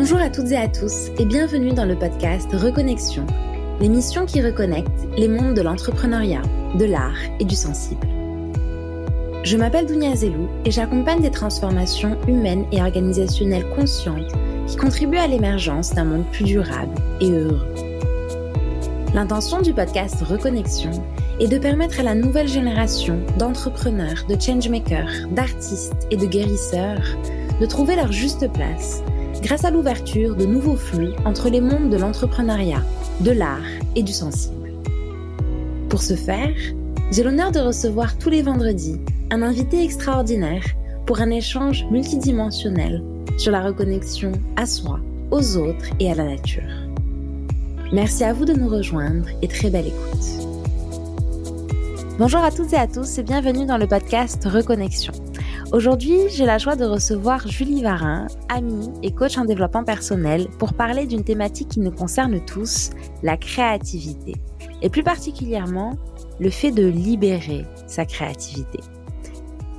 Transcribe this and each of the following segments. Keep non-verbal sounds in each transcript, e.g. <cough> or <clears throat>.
Bonjour à toutes et à tous et bienvenue dans le podcast Reconnexion, l'émission qui reconnecte les mondes de l'entrepreneuriat, de l'art et du sensible. Je m'appelle Dounia Zelou et j'accompagne des transformations humaines et organisationnelles conscientes qui contribuent à l'émergence d'un monde plus durable et heureux. L'intention du podcast Reconnexion est de permettre à la nouvelle génération d'entrepreneurs, de changemakers, d'artistes et de guérisseurs de trouver leur juste place grâce à l'ouverture de nouveaux flux entre les mondes de l'entrepreneuriat, de l'art et du sensible. Pour ce faire, j'ai l'honneur de recevoir tous les vendredis un invité extraordinaire pour un échange multidimensionnel sur la reconnexion à soi, aux autres et à la nature. Merci à vous de nous rejoindre et très belle écoute. Bonjour à toutes et à tous et bienvenue dans le podcast Reconnexion. Aujourd'hui, j'ai la joie de recevoir Julie Varin, amie et coach en développement personnel, pour parler d'une thématique qui nous concerne tous, la créativité. Et plus particulièrement, le fait de libérer sa créativité.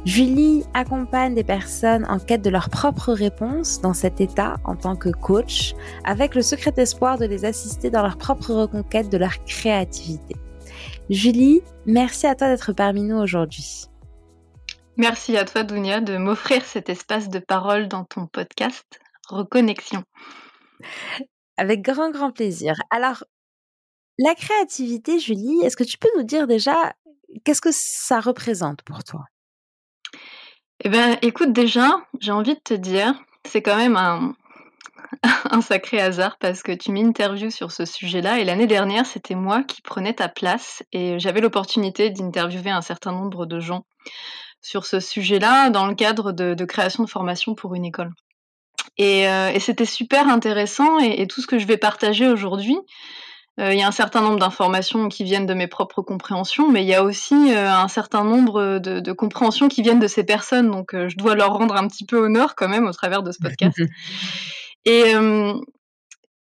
Julie accompagne des personnes en quête de leur propre réponse dans cet état en tant que coach, avec le secret espoir de les assister dans leur propre reconquête de leur créativité. Julie, merci à toi d'être parmi nous aujourd'hui. Merci à toi, Dounia, de m'offrir cet espace de parole dans ton podcast Reconnexion. Avec grand, grand plaisir. Alors, la créativité, Julie, est-ce que tu peux nous dire déjà qu'est-ce que ça représente pour toi? Eh bien, écoute, déjà, j'ai envie de te dire, c'est quand même un, <laughs> un sacré hasard parce que tu m'interviews sur ce sujet-là et l'année dernière, c'était moi qui prenais ta place et j'avais l'opportunité d'interviewer un certain nombre de gens sur ce sujet-là dans le cadre de, création de formation pour une école. Et, euh, c'était super intéressant et, tout ce que je vais partager aujourd'hui, euh, il y a un certain nombre d'informations qui viennent de mes propres compréhensions, mais il y a aussi euh, un certain nombre de, de, compréhensions qui viennent de ces personnes, donc je dois leur rendre un petit peu honneur quand même au travers de ce podcast. <laughs> et,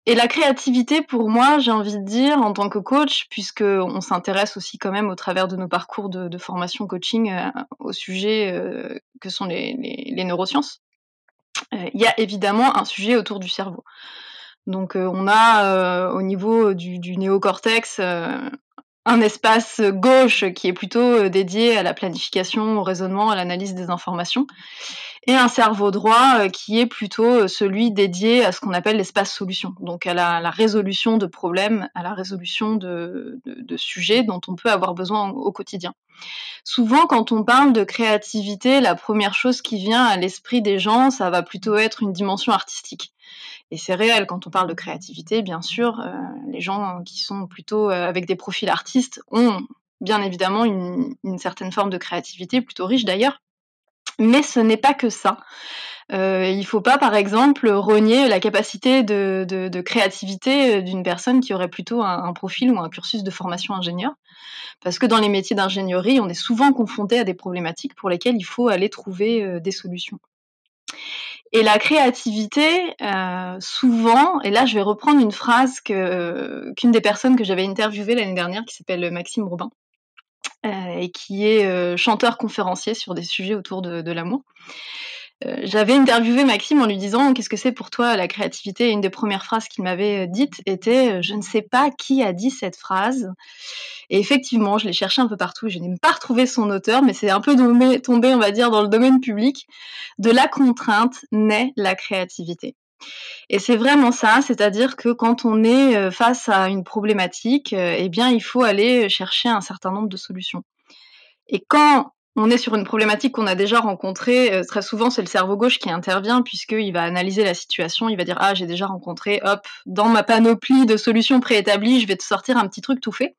et la créativité, pour moi, j'ai envie de dire, en tant que coach, puisque on s'intéresse aussi quand même au travers de nos parcours de, formation coaching euh, au sujet euh, que sont les, neurosciences, euh, il y a évidemment un sujet autour du cerveau. Donc on a au niveau du néocortex un espace gauche qui est plutôt dédié à la planification, au raisonnement, à l'analyse des informations et un cerveau droit euh, qui est plutôt euh, celui dédié à ce qu'on appelle l'espace solution, donc à la, résolution de problèmes, à la résolution de, sujets dont on peut avoir besoin au, quotidien. Souvent, quand on parle de créativité, la première chose qui vient à l'esprit des gens, ça va plutôt être une dimension artistique. Et c'est réel quand on parle de créativité, bien sûr, euh, les gens qui sont plutôt avec des profils artistes ont bien évidemment une certaine forme de créativité, plutôt riche d'ailleurs, mais ce n'est pas que ça. Euh, il ne faut pas, par exemple, renier la capacité de, créativité euh, d'une personne qui aurait plutôt un, profil ou un cursus de formation ingénieur. Parce que dans les métiers d'ingénierie, on est souvent confronté à des problématiques pour lesquelles il faut aller trouver euh, des solutions. Et la créativité, souvent, et là je vais reprendre une phrase qu'une des personnes que j'avais interviewées l'année dernière, qui s'appelle Maxime Robin, et qui est euh, chanteur conférencier sur des sujets autour de, l'amour. Euh, j'avais interviewé Maxime en lui disant qu'est-ce que c'est pour toi la créativité? Et une des premières phrases qu'il m'avait dites était je ne sais pas qui a dit cette phrase. Et effectivement je l'ai cherché un peu partout je n'ai pas retrouvé son auteur mais c'est un peu tombé, tombé on va dire dans le domaine public. De la contrainte naît la créativité et c'est vraiment ça, c'est-à-dire que quand on est euh, face à une problématique, euh, eh bien, il faut aller chercher un certain nombre de solutions. Et quand on est sur une problématique qu'on a déjà rencontrée, euh, très souvent c'est le cerveau gauche qui intervient puisqu'il va analyser la situation, il va dire ah j'ai déjà rencontré, hop, dans ma panoplie de solutions préétablies, je vais te sortir un petit truc tout fait.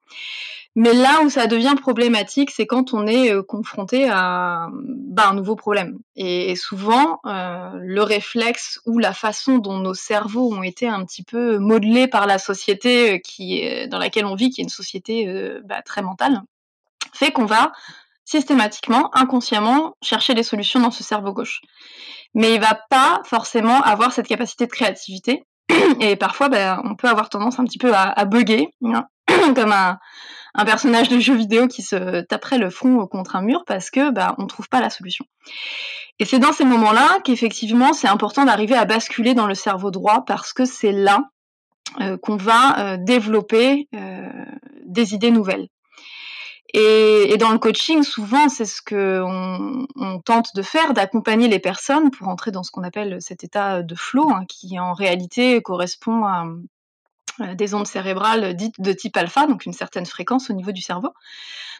Mais là où ça devient problématique, c'est quand on est euh, confronté à bah, un nouveau problème. Et, souvent, euh, le réflexe ou la façon dont nos cerveaux ont été un petit peu modelés par la société qui dans laquelle on vit, qui est une société bah, très mentale, fait qu'on va systématiquement, inconsciemment, chercher des solutions dans ce cerveau gauche. Mais il va pas forcément avoir cette capacité de créativité. <clears throat> Et parfois, bah, on peut avoir tendance un petit peu à, à bugger, hein, <clears throat> comme un personnage de jeu vidéo qui se taperait le front contre un mur parce que bah, on trouve pas la solution. Et c'est dans ces moments-là qu'effectivement c'est important d'arriver à basculer dans le cerveau droit parce que c'est là euh, qu'on va euh, développer euh, des idées nouvelles. Et, dans le coaching, souvent, c'est ce que on, tente de faire, d'accompagner les personnes pour entrer dans ce qu'on appelle cet état de flow, hein, qui en réalité correspond à, des ondes cérébrales dites de type alpha, donc une certaine fréquence au niveau du cerveau.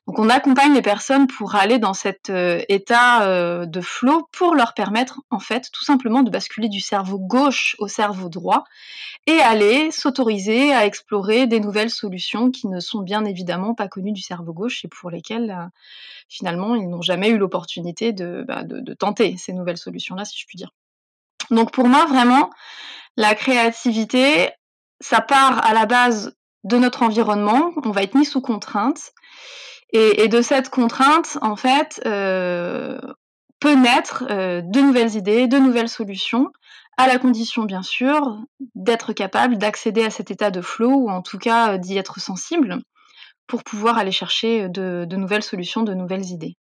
Donc on accompagne les personnes pour aller dans cet euh, état euh, de flow pour leur permettre en fait tout simplement de basculer du cerveau gauche au cerveau droit et aller s'autoriser à explorer des nouvelles solutions qui ne sont bien évidemment pas connues du cerveau gauche et pour lesquelles finalement ils n'ont jamais eu l'opportunité de, bah, de tenter ces nouvelles solutions-là si je puis dire. Donc pour moi vraiment la créativité, ça part à la base de notre environnement, on va être mis sous contrainte, et, de cette contrainte, en fait, euh, peut naître euh, de nouvelles idées, de nouvelles solutions, à la condition, bien sûr, d'être capable d'accéder à cet état de flow, ou en tout cas d'y être sensible, pour pouvoir aller chercher de, de, nouvelles solutions, de nouvelles idées.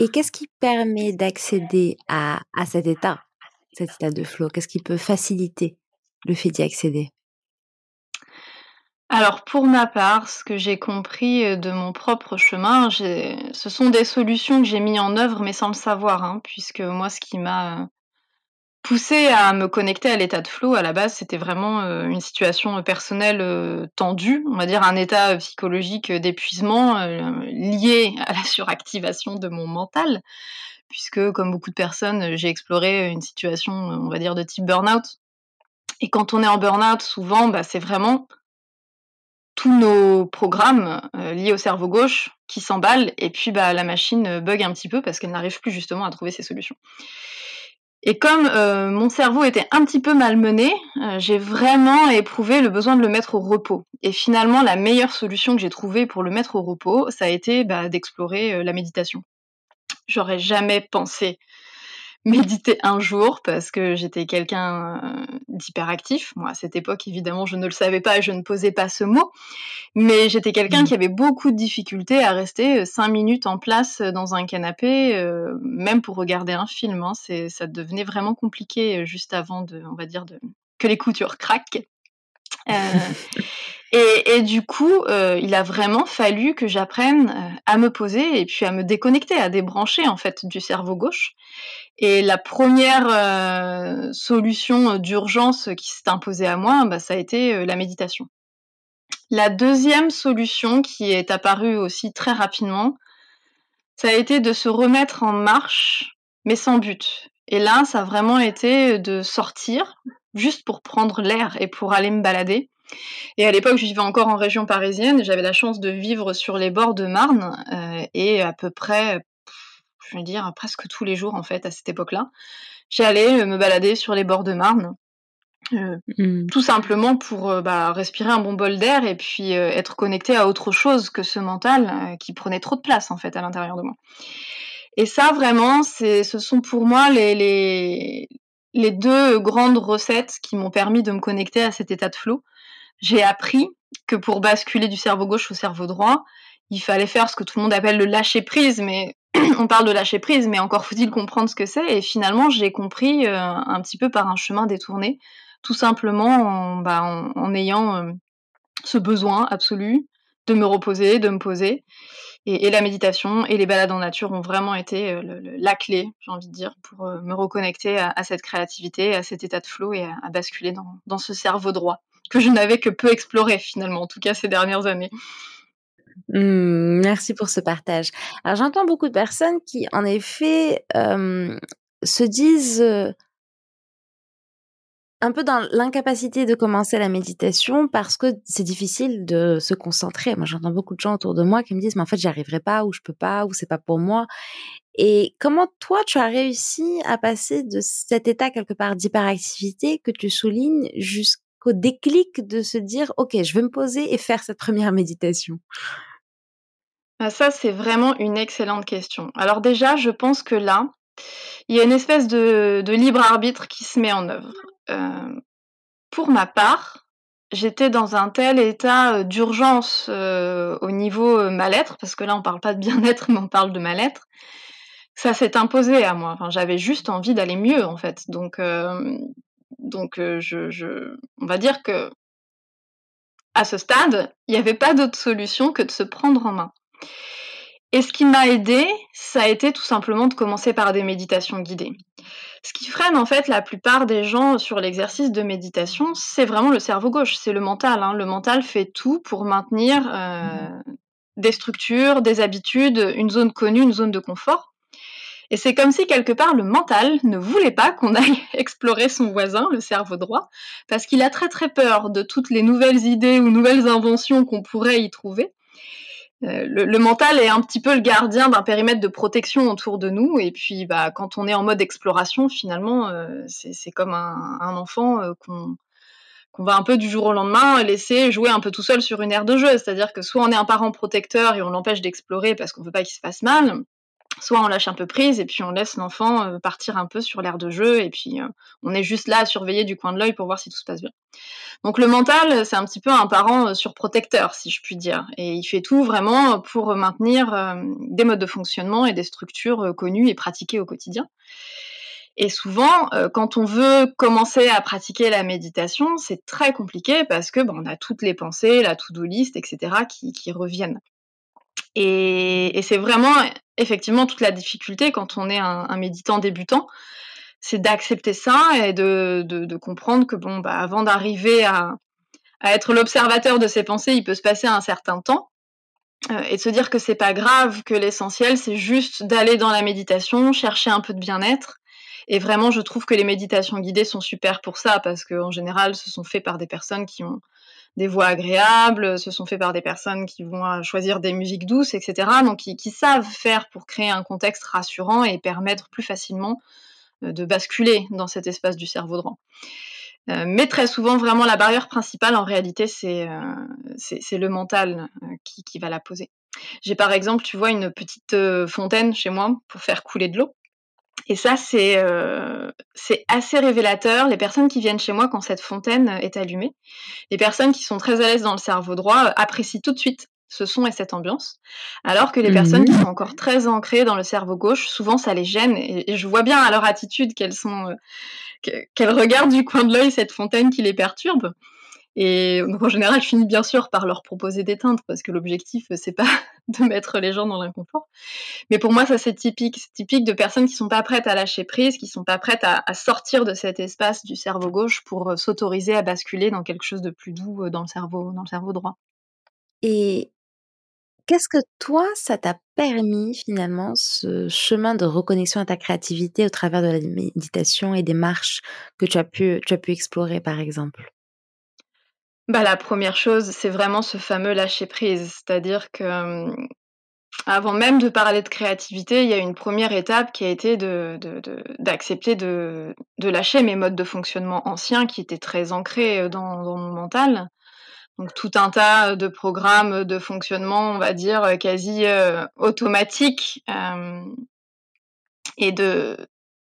Et qu'est-ce qui permet d'accéder à, à cet état, cet état de flow? Qu'est-ce qui peut faciliter le fait d'y accéder? Alors pour ma part, ce que j'ai compris euh, de mon propre chemin, ce sont des solutions que j'ai mis en œuvre mais sans le savoir, hein, puisque moi ce qui m'a poussé à me connecter à l'état de flow à la base, c'était vraiment euh, une situation personnelle euh, tendue, on va dire un état psychologique d'épuisement lié à la suractivation de mon mental, puisque comme beaucoup de personnes, j'ai exploré une situation, on va dire, de type burn-out. Et quand on est en burn-out, souvent, bah, c'est vraiment tous nos programmes euh, liés au cerveau gauche qui s'emballent et puis bah, la machine bug un petit peu parce qu'elle n'arrive plus justement à trouver ses solutions. Et comme euh, mon cerveau était un petit peu malmené, euh, j'ai vraiment éprouvé le besoin de le mettre au repos. Et finalement, la meilleure solution que j'ai trouvée pour le mettre au repos, ça a été bah, d'explorer la méditation. J'aurais jamais pensé <laughs> méditer un jour parce que j'étais quelqu'un euh, d'hyperactif. Moi, à cette époque, évidemment, je ne le savais pas et je ne posais pas ce mot. Mais j'étais quelqu'un mmh. qui avait beaucoup de difficultés à rester euh, cinq minutes en place euh, dans un canapé, même pour regarder un film. Hein. C'est, ça devenait vraiment compliqué juste avant de, on va dire, de, que les coutures craquent. Et, et, du coup, euh, il a vraiment fallu que j'apprenne à me poser et puis à me déconnecter, à débrancher en fait du cerveau gauche. Et la première euh, solution d'urgence qui s'est imposée à moi, bah, ça a été euh, la méditation. La deuxième solution qui est apparue aussi très rapidement, ça a été de se remettre en marche, mais sans but. Et là, ça a vraiment été de sortir, juste pour prendre l'air et pour aller me balader. Et à l'époque, je vivais encore en région parisienne et j'avais la chance de vivre sur les bords de Marne euh, et à peu près je veux dire, presque tous les jours en fait à cette époque-là. J'allais euh, me balader sur les bords de Marne, euh, mmh. tout simplement pour euh, bah, respirer un bon bol d'air et puis être connecté à autre chose que ce mental qui prenait trop de place en fait à l'intérieur de moi. Et ça vraiment, c'est, ce sont pour moi les, les, les deux grandes recettes qui m'ont permis de me connecter à cet état de flow. J'ai appris que pour basculer du cerveau gauche au cerveau droit, il fallait faire ce que tout le monde appelle le lâcher prise, mais <clears throat> on parle de lâcher prise, mais encore faut-il comprendre ce que c'est. Et finalement, j'ai compris euh, un petit peu par un chemin détourné, tout simplement en, bah, ayant euh, ce besoin absolu de me reposer, de me poser. Et, la méditation et les balades en nature ont vraiment été euh, la clé, j'ai envie de dire, pour euh, me reconnecter à, cette créativité, à cet état de flow et à, basculer dans, ce cerveau droit que je n'avais que peu exploré finalement, en tout cas ces dernières années. Mmh, merci pour ce partage. Alors j'entends beaucoup de personnes qui, en effet, euh, se disent un peu dans l'incapacité de commencer la méditation parce que c'est difficile de se concentrer. Moi, j'entends beaucoup de gens autour de moi qui me disent, mais en fait, j'y arriverai pas, ou je peux pas, ou c'est pas pour moi. Et comment toi, tu as réussi à passer de cet état quelque part d'hyperactivité que tu soulignes jusqu'au déclic de se dire, OK, je vais me poser et faire cette première méditation? Ah, ça, c'est vraiment une excellente question. Alors déjà, je pense que là, il y a une espèce de, de libre arbitre qui se met en œuvre. Euh, pour ma part, j'étais dans un tel état d'urgence au niveau mal-être, parce que là on parle pas de bien-être, <laughs> mais on parle de mal-être, ça s'est imposé à moi. Enfin, j'avais juste envie d'aller mieux en fait. Donc, donc je, on va dire que à ce stade, il n'y avait pas d'autre solution que de se prendre en main. Et ce qui m'a aidé, ça a été tout simplement de commencer par des méditations guidées. Ce qui freine en fait la plupart des gens sur l'exercice de méditation, c'est vraiment le cerveau gauche, c'est le mental. Hein. Le mental fait tout pour maintenir euh, des structures, des habitudes, une zone connue, une zone de confort. Et c'est comme si quelque part le mental ne voulait pas qu'on <laughs> aille explorer son voisin, le cerveau droit, parce qu'il a très très peur de toutes les nouvelles idées ou nouvelles inventions qu'on pourrait y trouver. Euh, le, mental est un petit peu le gardien d'un périmètre de protection autour de nous. Et puis, bah, quand on est en mode exploration, finalement, euh, c'est comme un, enfant euh, qu'on va un peu du jour au lendemain laisser jouer un peu tout seul sur une aire de jeu. C'est-à-dire que soit on est un parent protecteur et on l'empêche d'explorer parce qu'on veut pas qu'il se fasse mal, soit on lâche un peu prise et puis on laisse l'enfant euh, partir un peu sur l'air de jeu et puis euh, on est juste là à surveiller du coin de l'œil pour voir si tout se passe bien. Donc le mental, c'est un petit peu un parent euh, surprotecteur, si je puis dire, et il fait tout vraiment pour maintenir des modes de fonctionnement et des structures connues et pratiquées au quotidien. Et souvent, quand on veut commencer à pratiquer la méditation, c'est très compliqué parce que on a toutes les pensées, la to-do list, etc., qui reviennent. Et, c'est vraiment effectivement toute la difficulté quand on est un, méditant débutant, c'est d'accepter ça et de, comprendre que bon, bah, avant d'arriver à, être l'observateur de ses pensées, il peut se passer un certain temps. Euh, et de se dire que c'est pas grave, que l'essentiel c'est juste d'aller dans la méditation, chercher un peu de bien-être. Et vraiment, je trouve que les méditations guidées sont super pour ça parce qu'en général, ce sont faits par des personnes qui ont des voix agréables, ce sont faits par des personnes qui vont euh, choisir des musiques douces, etc. Donc qui, savent faire pour créer un contexte rassurant et permettre plus facilement euh, de basculer dans cet espace du cerveau droit. Euh, mais très souvent, vraiment, la barrière principale, en réalité, c'est le mental qui, qui, va la poser. J'ai par exemple, tu vois, une petite fontaine chez moi pour faire couler de l'eau. Et ça, euh, c'est assez révélateur. Les personnes qui viennent chez moi quand cette fontaine est allumée, les personnes qui sont très à l'aise dans le cerveau droit apprécient tout de suite ce son et cette ambiance, alors que les mmh personnes qui sont encore très ancrées dans le cerveau gauche, souvent ça les gêne. Et, je vois bien à leur attitude qu'elles sont, euh, qu'elles regardent du coin de l'œil cette fontaine qui les perturbe. Et donc en général, je finis bien sûr par leur proposer d'éteindre parce que l'objectif c'est pas <laughs> de mettre les gens dans l'inconfort. Mais pour moi, ça c'est typique, c'est typique de personnes qui sont pas prêtes à lâcher prise, qui sont pas prêtes à, sortir de cet espace du cerveau gauche pour euh, s'autoriser à basculer dans quelque chose de plus doux euh, dans le cerveau, dans le cerveau droit. Et qu'est-ce que toi, ça t'a permis finalement ce chemin de reconnexion à ta créativité au travers de la méditation et des marches que tu as pu, tu as pu explorer par exemple? Bah, la première chose, c'est vraiment ce fameux lâcher prise. C'est-à-dire que, hum, avant même de parler de créativité, il y a une première étape qui a été de d'accepter de de lâcher mes modes de fonctionnement anciens qui étaient très ancrés, euh, dans dans mon mental. Donc tout un tas de programmes de fonctionnement, on va dire, euh, quasi, euh, automatiques, et de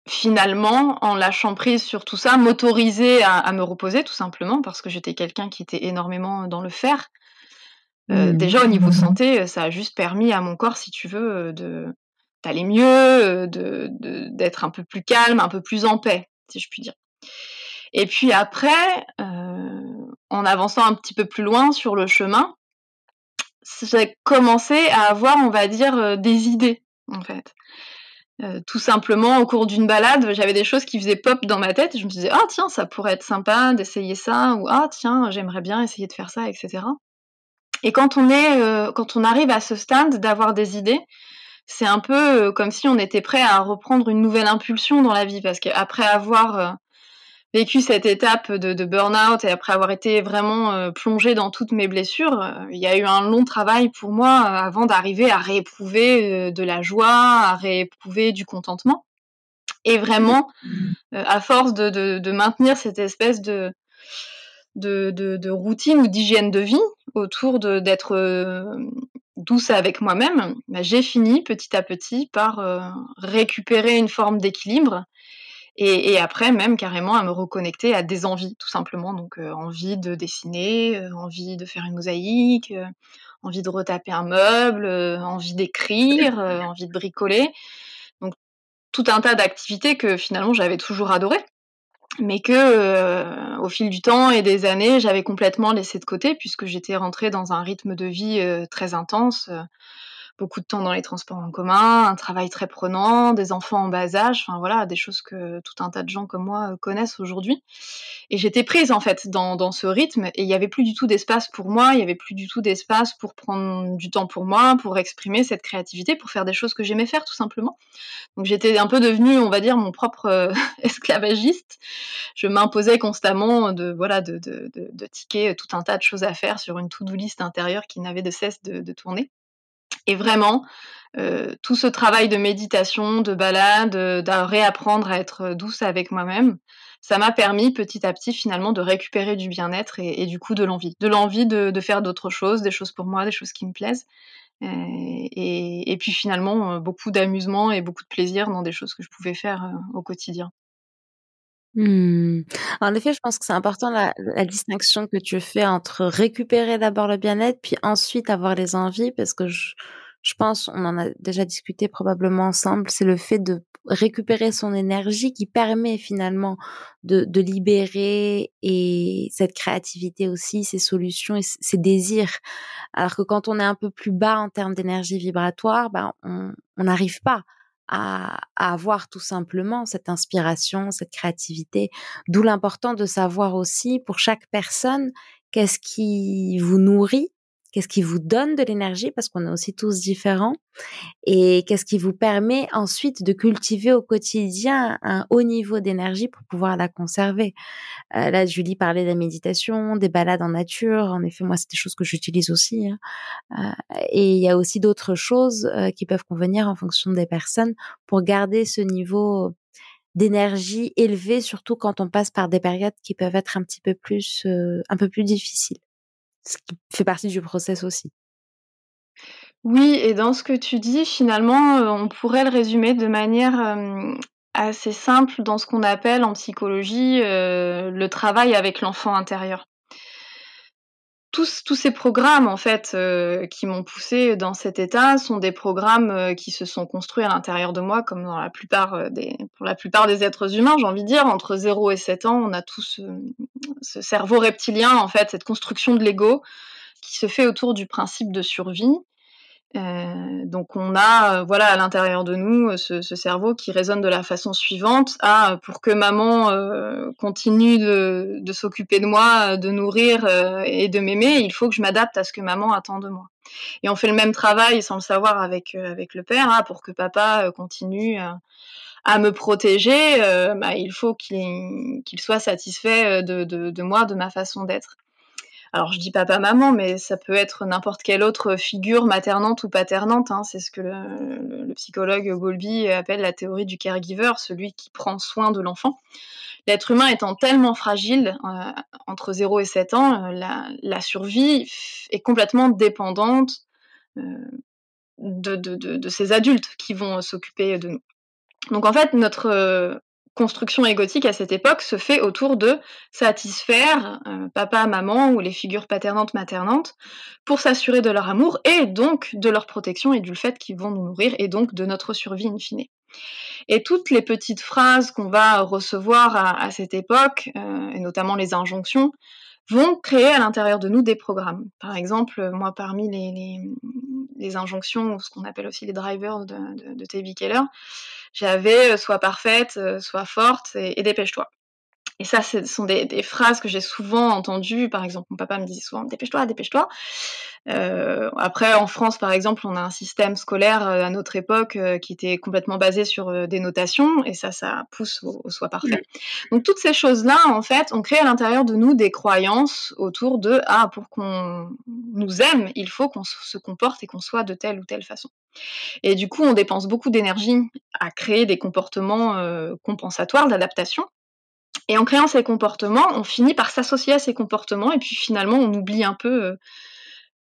finalement, en lâchant prise sur tout ça, m'autoriser à, me reposer tout simplement parce que j'étais quelqu'un qui était énormément dans le faire. Euh, mmh. Déjà au niveau santé, ça a juste permis à mon corps, si tu veux, de d'aller mieux, de d'être un peu plus calme, un peu plus en paix, si je puis dire. Et puis après, euh, en avançant un petit peu plus loin sur le chemin, j'ai commencé à avoir, on va dire, euh, des idées en fait. Euh, tout simplement, au cours d'une balade, j'avais des choses qui faisaient pop dans ma tête je me disais, ah tiens, ça pourrait être sympa d'essayer ça, ou ah tiens, j'aimerais bien essayer de faire ça, etc. Et quand on est, euh, quand on arrive à ce stade d'avoir des idées, c'est un peu euh, comme si on était prêt à reprendre une nouvelle impulsion dans la vie, parce qu'après avoir vécu cette étape de, burn-out et après avoir été vraiment euh, plongée dans toutes mes blessures, euh, il y a eu un long travail pour moi euh, avant d'arriver à rééprouver de la joie, à rééprouver du contentement. Et vraiment, à force de, maintenir cette espèce de, de, routine ou d'hygiène de vie autour d'être douce avec moi-même, bah, j'ai fini petit à petit par récupérer une forme d'équilibre Et, après, même carrément à me reconnecter à des envies, tout simplement. Donc, euh, envie de dessiner, euh, envie de faire une mosaïque, euh, envie de retaper un meuble, envie d'écrire, <laughs> envie de bricoler. Donc, tout un tas d'activités que finalement j'avais toujours adorées, mais que au fil du temps et des années, j'avais complètement laissé de côté puisque j'étais rentrée dans un rythme de vie très intense beaucoup de temps dans les transports en commun, un travail très prenant, des enfants en bas âge, enfin voilà, des choses que tout un tas de gens comme moi euh, connaissent aujourd'hui. Et j'étais prise en fait dans, dans ce rythme et il n'y avait plus du tout d'espace pour moi, il n'y avait plus du tout d'espace pour prendre du temps pour moi, pour exprimer cette créativité, pour faire des choses que j'aimais faire tout simplement. Donc j'étais un peu devenue, on va dire, mon propre euh, <laughs> esclavagiste. Je m'imposais constamment de voilà de, de, de, de ticker tout un tas de choses à faire sur une to-do list intérieure qui n'avait de cesse de, de tourner. Et vraiment, euh, tout ce travail de méditation, de balade, de réapprendre à être douce avec moi-même, ça m'a permis petit à petit finalement de récupérer du bien-être et, du coup de l'envie. De l'envie de, faire d'autres choses, des choses pour moi, des choses qui me plaisent. Et, puis finalement, euh, beaucoup d'amusement et beaucoup de plaisir dans des choses que je pouvais faire euh, au quotidien. Mmh. En effet, je pense que c'est important la, distinction que tu fais entre récupérer d'abord le bien-être, puis ensuite avoir les envies, parce que je, je pense, on en a déjà discuté probablement ensemble, c'est le fait de récupérer son énergie qui permet finalement de, de libérer et cette créativité aussi, ses solutions et ses désirs. Alors que quand on est un peu plus bas en termes d'énergie vibratoire, ben on n'arrive pas à, avoir tout simplement cette inspiration, cette créativité. D'où l'important de savoir aussi pour chaque personne qu'est-ce qui vous nourrit qu'est-ce qui vous donne de l'énergie parce qu'on est aussi tous différents et qu'est-ce qui vous permet ensuite de cultiver au quotidien un haut niveau d'énergie pour pouvoir la conserver. Euh, là, Julie parlait de la méditation, des balades en nature. En effet, moi, c'est des choses que j'utilise aussi. Hein. Euh, et il y a aussi d'autres choses euh, qui peuvent convenir en fonction des personnes pour garder ce niveau d'énergie élevé, surtout quand on passe par des périodes qui peuvent être un petit peu plus, un peu plus difficiles ce qui fait partie du process aussi. Oui, et dans ce que tu dis, finalement, euh, on pourrait le résumer de manière euh, assez simple dans ce qu'on appelle en psychologie euh, le travail avec l'enfant intérieur tous, ces programmes en fait euh, qui m'ont poussé dans cet état sont des programmes euh, qui se sont construits à l'intérieur de moi comme dans la plupart euh, des pour la plupart des êtres humains j'ai envie de dire. Entre 0 et 7 ans on a tous ce cerveau reptilien en fait cette construction de l'ego qui se fait autour du principe de survie euh, donc on a euh, voilà à l'intérieur de nous euh, ce, cerveau qui résonne de la façon suivante ah pour que maman continue de, s'occuper de moi, de nourrir et de m'aimer, il faut que je m'adapte à ce que maman attend de moi. Et on fait le même travail sans le savoir avec avec le père ah, pour que papa continue à me protéger, bah, il faut qu'il soit satisfait de, de, moi, de ma façon d'être alors je dis papa maman, mais ça peut être n'importe quelle autre figure maternante ou paternante. Hein. C'est ce que le, psychologue Bowlby appelle la théorie du caregiver, celui qui prend soin de l'enfant. L'être humain étant tellement fragile, euh, entre 0 et 7 ans, euh, la, survie est complètement dépendante euh, de, ces adultes qui vont s'occuper de nous. Donc en fait, notre construction égotique à cette époque se fait autour de satisfaire euh, papa, maman ou les figures paternantes, maternantes pour s'assurer de leur amour et donc de leur protection et du fait qu'ils vont nous nourrir et donc de notre survie in fine. Et toutes les petites phrases qu'on va recevoir à, cette époque, euh, et notamment les injonctions, vont créer à l'intérieur de nous des programmes. Par exemple, moi, parmi les, injonctions, ce qu'on appelle aussi les drivers de, de. Keller, j'avais euh, soit parfaite, euh, soit forte et, dépêche-toi. Et ça, ce sont des, phrases que j'ai souvent entendues. Par exemple, mon papa me disait souvent dépêche-toi, dépêche-toi. Euh, après, en France, par exemple, on a un système scolaire à notre époque qui était complètement basé sur des notations, et ça, ça pousse au, au soi parfait. Donc, toutes ces choses-là, en fait, on crée à l'intérieur de nous des croyances autour de ah, pour qu'on nous aime, il faut qu'on se comporte et qu'on soit de telle ou telle façon. Et du coup, on dépense beaucoup d'énergie à créer des comportements euh, compensatoires d'adaptation. Et en créant ces comportements, on finit par s'associer à ces comportements et puis finalement, on oublie un peu euh,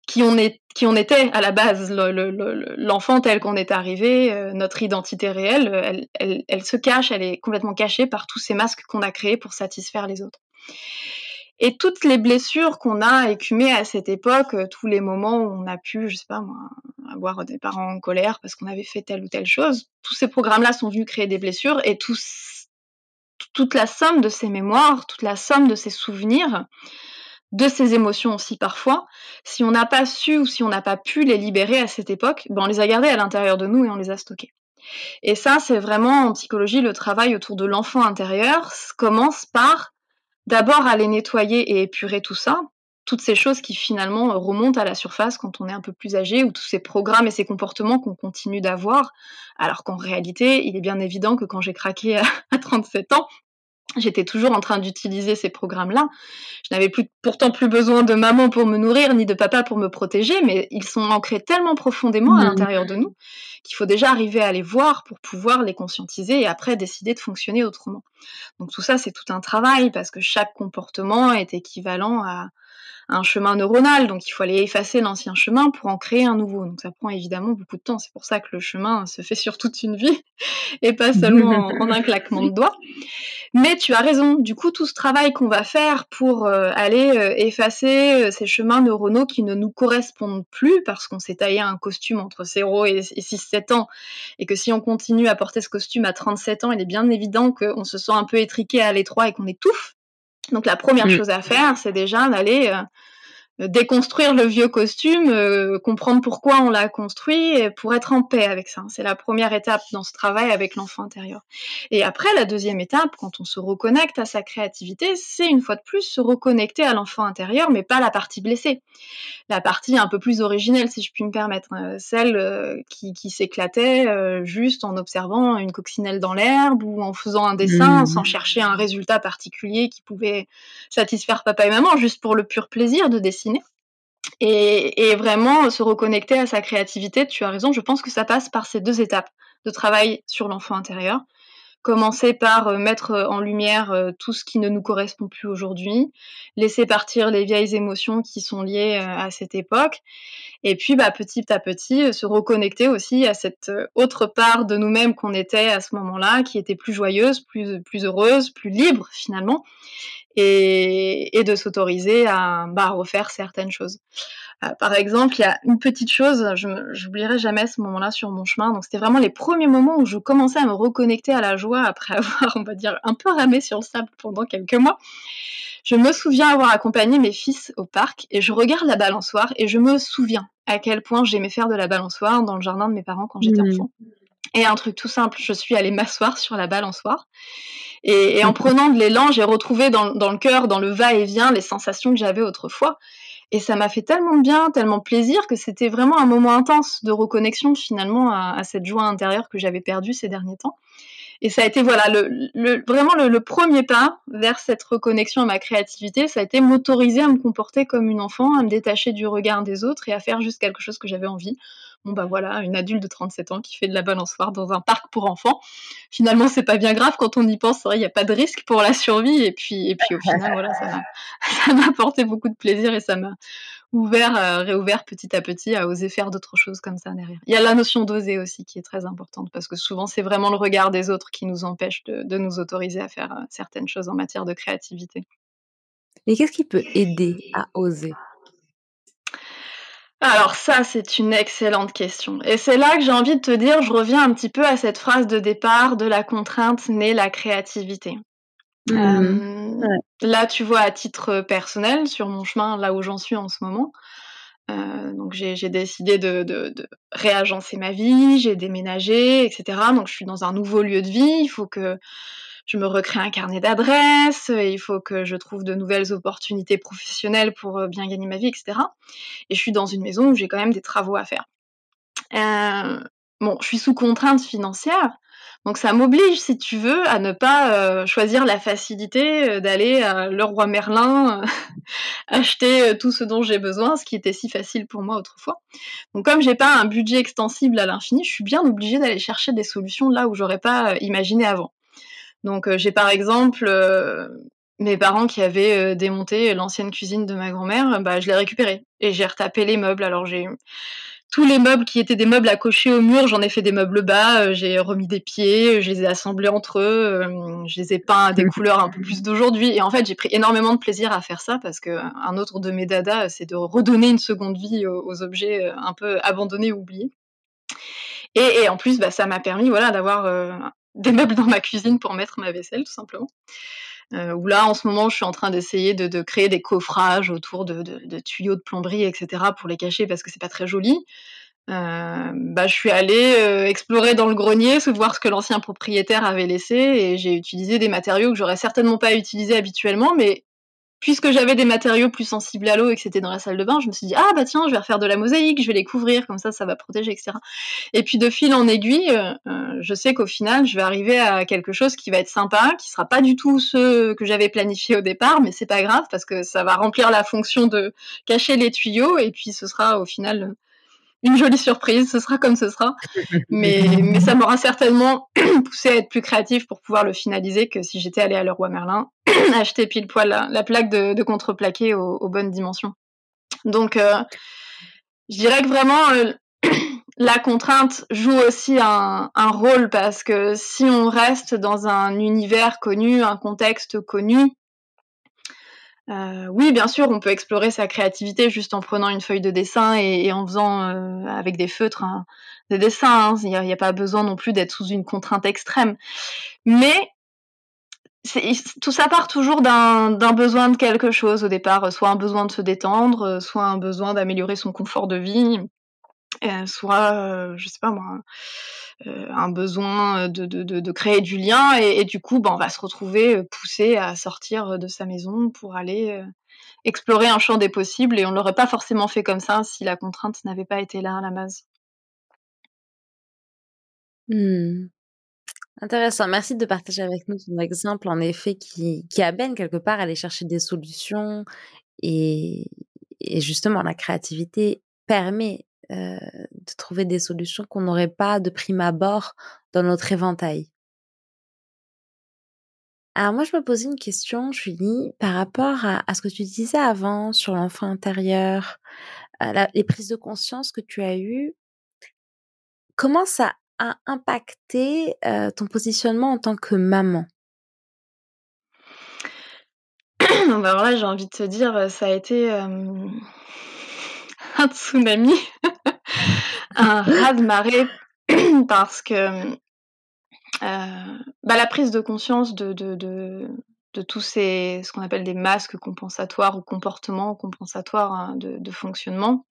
qui on, était à la base, l'enfant tel qu'on est arrivé, euh, notre identité réelle, elle, elle, elle, se cache, elle est complètement cachée par tous ces masques qu'on a créés pour satisfaire les autres. Et toutes les blessures qu'on a écumées à cette époque, euh, tous les moments où on a pu, je sais pas moi, avoir des parents en colère parce qu'on avait fait telle ou telle chose, tous ces programmes-là sont venus créer des blessures et tous, toute la somme de ces mémoires, toute la somme de ces souvenirs, de ces émotions aussi parfois, si on n'a pas su ou si on n'a pas pu les libérer à cette époque, ben on les a gardées à l'intérieur de nous et on les a stockées. Et ça, c'est vraiment en psychologie le travail autour de l'enfant intérieur commence par d'abord aller nettoyer et épurer tout ça, toutes ces choses qui finalement remontent à la surface quand on est un peu plus âgé, ou tous ces programmes et ces comportements qu'on continue d'avoir, alors qu'en réalité, il est bien évident que quand j'ai craqué à 37 ans, J'étais toujours en train d'utiliser ces programmes-là. Je n'avais plus, pourtant plus besoin de maman pour me nourrir, ni de papa pour me protéger, mais ils sont ancrés tellement profondément à mmh. l'intérieur de nous qu'il faut déjà arriver à les voir pour pouvoir les conscientiser et après décider de fonctionner autrement. Donc tout ça, c'est tout un travail parce que chaque comportement est équivalent à, un chemin neuronal, donc il faut aller effacer l'ancien chemin pour en créer un nouveau. Donc ça prend évidemment beaucoup de temps. C'est pour ça que le chemin se fait sur toute une vie <laughs> et pas seulement en, un claquement de doigts. Mais tu as raison. Du coup, tout ce travail qu'on va faire pour euh, aller euh, effacer euh, ces chemins neuronaux qui ne nous correspondent plus parce qu'on s'est taillé un costume entre 0 et, 6-7 ans et que si on continue à porter ce costume à 37 ans, il est bien évident qu'on se sent un peu étriqué à l'étroit et qu'on étouffe. Donc la première mm. chose à faire, c'est déjà d'aller euh, déconstruire le vieux costume, euh, comprendre pourquoi on l'a construit pour être en paix avec ça. C'est la première étape dans ce travail avec l'enfant intérieur. Et après, la deuxième étape, quand on se reconnecte à sa créativité, c'est une fois de plus se reconnecter à l'enfant intérieur, mais pas la partie blessée. La partie un peu plus originelle, si je puis me permettre, euh, celle qui, s'éclatait juste en observant une coccinelle dans l'herbe ou en faisant un dessin mmh. sans chercher un résultat particulier qui pouvait satisfaire papa et maman, juste pour le pur plaisir de dessiner et, vraiment se reconnecter à sa créativité, tu as raison, je pense que ça passe par ces deux étapes. De travail sur l'enfant intérieur. Commencer par euh, mettre en lumière euh, tout ce qui ne nous correspond plus aujourd'hui, laisser partir les vieilles émotions qui sont liées euh, à cette époque, et puis bah, petit à petit se reconnecter aussi à cette autre part de nous-mêmes qu'on était à ce moment-là, qui était plus joyeuse, plus heureuse, plus libre finalement, et, de s'autoriser à bah, refaire certaines choses. Euh, par exemple, il y a une petite chose, je n'oublierai jamais ce moment-là sur mon chemin. Donc, c'était vraiment les premiers moments où je commençais à me reconnecter à la joie après <laughs> avoir, on va dire, un peu ramé sur le sable pendant quelques mois. Je me souviens avoir accompagné mes fils au parc et je regarde la balançoire et je me souviens à quel point j'aimais faire de la balançoire dans le jardin de mes parents quand j'étais mmh. enfant. Et un truc tout simple, je suis allée m'asseoir sur la balançoire. Et, en prenant de l'élan, j'ai retrouvé dans, le cœur, dans le va-et-vient, les sensations que j'avais autrefois. Et ça m'a fait tellement bien, tellement plaisir que c'était vraiment un moment intense de reconnexion finalement à, cette joie intérieure que j'avais perdue ces derniers temps. Et ça a été voilà le, vraiment le, premier pas vers cette reconnexion à ma créativité. Ça a été m'autoriser à me comporter comme une enfant, à me détacher du regard des autres et à faire juste quelque chose que j'avais envie bon bah voilà, une adulte de 37 ans qui fait de la balançoire dans un parc pour enfants. Finalement, c'est pas bien grave quand on y pense, il n'y a pas de risque pour la survie. Et puis, puis au final, voilà, <laughs> ça m'a apporté beaucoup de plaisir et ça m'a ouvert, euh, réouvert petit à petit à oser faire d'autres choses comme ça derrière. Il y a la notion d'oser aussi qui est très importante parce que souvent c'est vraiment le regard des autres qui nous empêche de, de nous autoriser à faire euh, certaines choses en matière de créativité. Et qu'est-ce qui peut aider à oser? Alors ça, c'est une excellente question. Et c'est là que j'ai envie de te dire, je reviens un petit peu à cette phrase de départ de la contrainte naît la créativité. Mmh. Euh, là, tu vois, à titre personnel, sur mon chemin, là où j'en suis en ce moment, euh, donc j'ai décidé de, de, réagencer ma vie, j'ai déménagé, etc. Donc je suis dans un nouveau lieu de vie, il faut que je me recrée un carnet d'adresses, il faut que je trouve de nouvelles opportunités professionnelles pour euh, bien gagner ma vie, etc. Et je suis dans une maison où j'ai quand même des travaux à faire. Euh, bon, je suis sous contrainte financière, donc ça m'oblige, si tu veux, à ne pas euh, choisir la facilité d'aller à Leroy Merlin <laughs> acheter tout ce dont j'ai besoin, ce qui était si facile pour moi autrefois. Donc comme j'ai pas un budget extensible à l'infini, je suis bien obligée d'aller chercher des solutions là où j'aurais pas imaginé avant. Donc euh, j'ai par exemple euh, mes parents qui avaient démonté l'ancienne cuisine de ma grand-mère, bah, je l'ai récupérée et j'ai retapé les meubles. Alors j'ai tous les meubles qui étaient des meubles à cocher au mur, j'en ai fait des meubles bas, j'ai remis des pieds, je les ai assemblés entre eux, je les ai peints à des couleurs un peu plus d'aujourd'hui. Et en fait, j'ai pris énormément de plaisir à faire ça parce que un autre de mes dadas, c'est de redonner une seconde vie aux, objets un peu abandonnés ou oubliés. Et, en plus, bah, ça m'a permis voilà, d'avoir des meubles dans ma cuisine pour mettre ma vaisselle, tout simplement. Euh, où là, en ce moment, je suis en train d'essayer de, créer des coffrages autour de, tuyaux de plomberie, etc., pour les cacher parce que c'est pas très joli. Euh, bah, je suis allée euh, explorer dans le grenier, voir ce que l'ancien propriétaire avait laissé, et j'ai utilisé des matériaux que j'aurais certainement pas utilisés habituellement, mais puisque j'avais des matériaux plus sensibles à l'eau et que c'était dans la salle de bain, je me suis dit ah bah tiens, je vais refaire de la mosaïque, je vais les couvrir comme ça, ça va protéger, etc. Et puis de fil en aiguille, euh, euh, je sais qu'au final, je vais arriver à quelque chose qui va être sympa, qui sera pas du tout ce que j'avais planifié au départ, mais c'est pas grave parce que ça va remplir la fonction de cacher les tuyaux et puis ce sera au final une jolie surprise, ce sera comme ce sera. <laughs> Mais, mais ça m'aura certainement <clears throat> poussé à être plus créatif pour pouvoir le finaliser que si j'étais allée à Leroy Merlin <clears throat> acheter pile poil la, plaque de, contreplaqué aux, bonnes dimensions. Donc, euh, je dirais que vraiment, euh, <clears throat> la contrainte joue aussi un, rôle parce que si on reste dans un univers connu, un contexte connu, euh, oui, bien sûr, on peut explorer sa créativité juste en prenant une feuille de dessin et, en faisant avec des feutres des dessins. Hein. Il n'y a, pas besoin non plus d'être sous une contrainte extrême. Mais tout ça part toujours d'un besoin de quelque chose au départ, soit un besoin de se détendre, soit un besoin d'améliorer son confort de vie, euh, soit, euh, je sais pas moi, euh, un besoin de, de, de, créer du lien, et, du coup, ben, on va se retrouver poussé à sortir de sa maison pour aller explorer un champ des possibles, et on l'aurait pas forcément fait comme ça si la contrainte n'avait pas été là à la base. Mmh. Intéressant. Merci de partager avec nous ton exemple, en effet, qui, qui amène quelque part à aller chercher des solutions. Et, et justement, la créativité permet euh, de trouver des solutions qu'on n'aurait pas de prime abord dans notre éventail. Alors moi, je me posais une question, Julie, par rapport à, ce que tu disais avant sur l'enfant intérieur, euh, les prises de conscience que tu as eues. Comment ça a impacté ton positionnement en tant que maman? <coughs> Bah, alors là, j'ai envie de te dire, ça a été <laughs> un tsunami, un raz-de-marée, <clears throat> parce que bah, la prise de conscience de, tous ces, ce qu'on appelle des masques compensatoires ou comportements compensatoires hein, de, fonctionnement,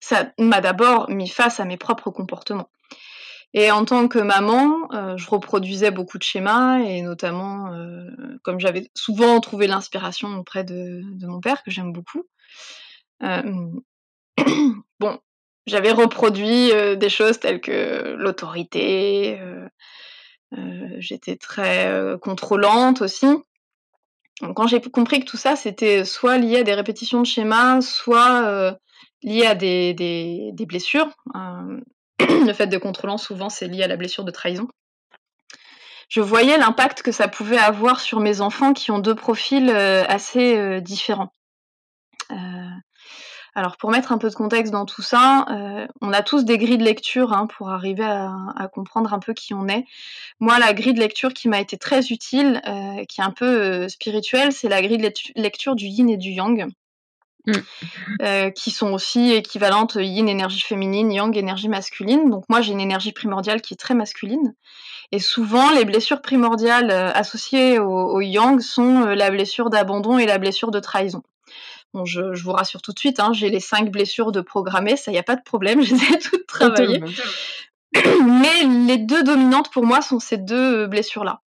ça m'a d'abord mis face à mes propres comportements. Et en tant que maman, euh, je reproduisais beaucoup de schémas et notamment, euh, comme j'avais souvent trouvé l'inspiration auprès de, mon père, que j'aime beaucoup. Euh, <clears throat> bon, j'avais reproduit des choses telles que l'autorité, j'étais très contrôlante aussi. Quand j'ai compris que tout ça, c'était soit lié à des répétitions de schémas, soit lié à des, blessures, <clears throat> le fait de contrôlant, souvent, c'est lié à la blessure de trahison. Je voyais l'impact que ça pouvait avoir sur mes enfants qui ont deux profils euh, assez euh, différents. Euh, alors pour mettre un peu de contexte dans tout ça, on a tous des grilles de lecture hein, pour arriver à, comprendre un peu qui on est. Moi, la grille de lecture qui m'a été très utile, qui est un peu spirituelle, c'est la grille de lecture du yin et du yang. Mm. Euh, qui sont aussi équivalentes yin énergie féminine, yang énergie masculine. Donc moi j'ai une énergie primordiale qui est très masculine. Et souvent les blessures primordiales euh, associées au, yang sont euh, la blessure d'abandon et la blessure de trahison. Bon, je, vous rassure tout de suite, hein, j'ai les cinq blessures de programmer, ça y a pas de problème, je les ai toutes travaillées. Mais les deux dominantes pour moi sont ces deux blessures-là.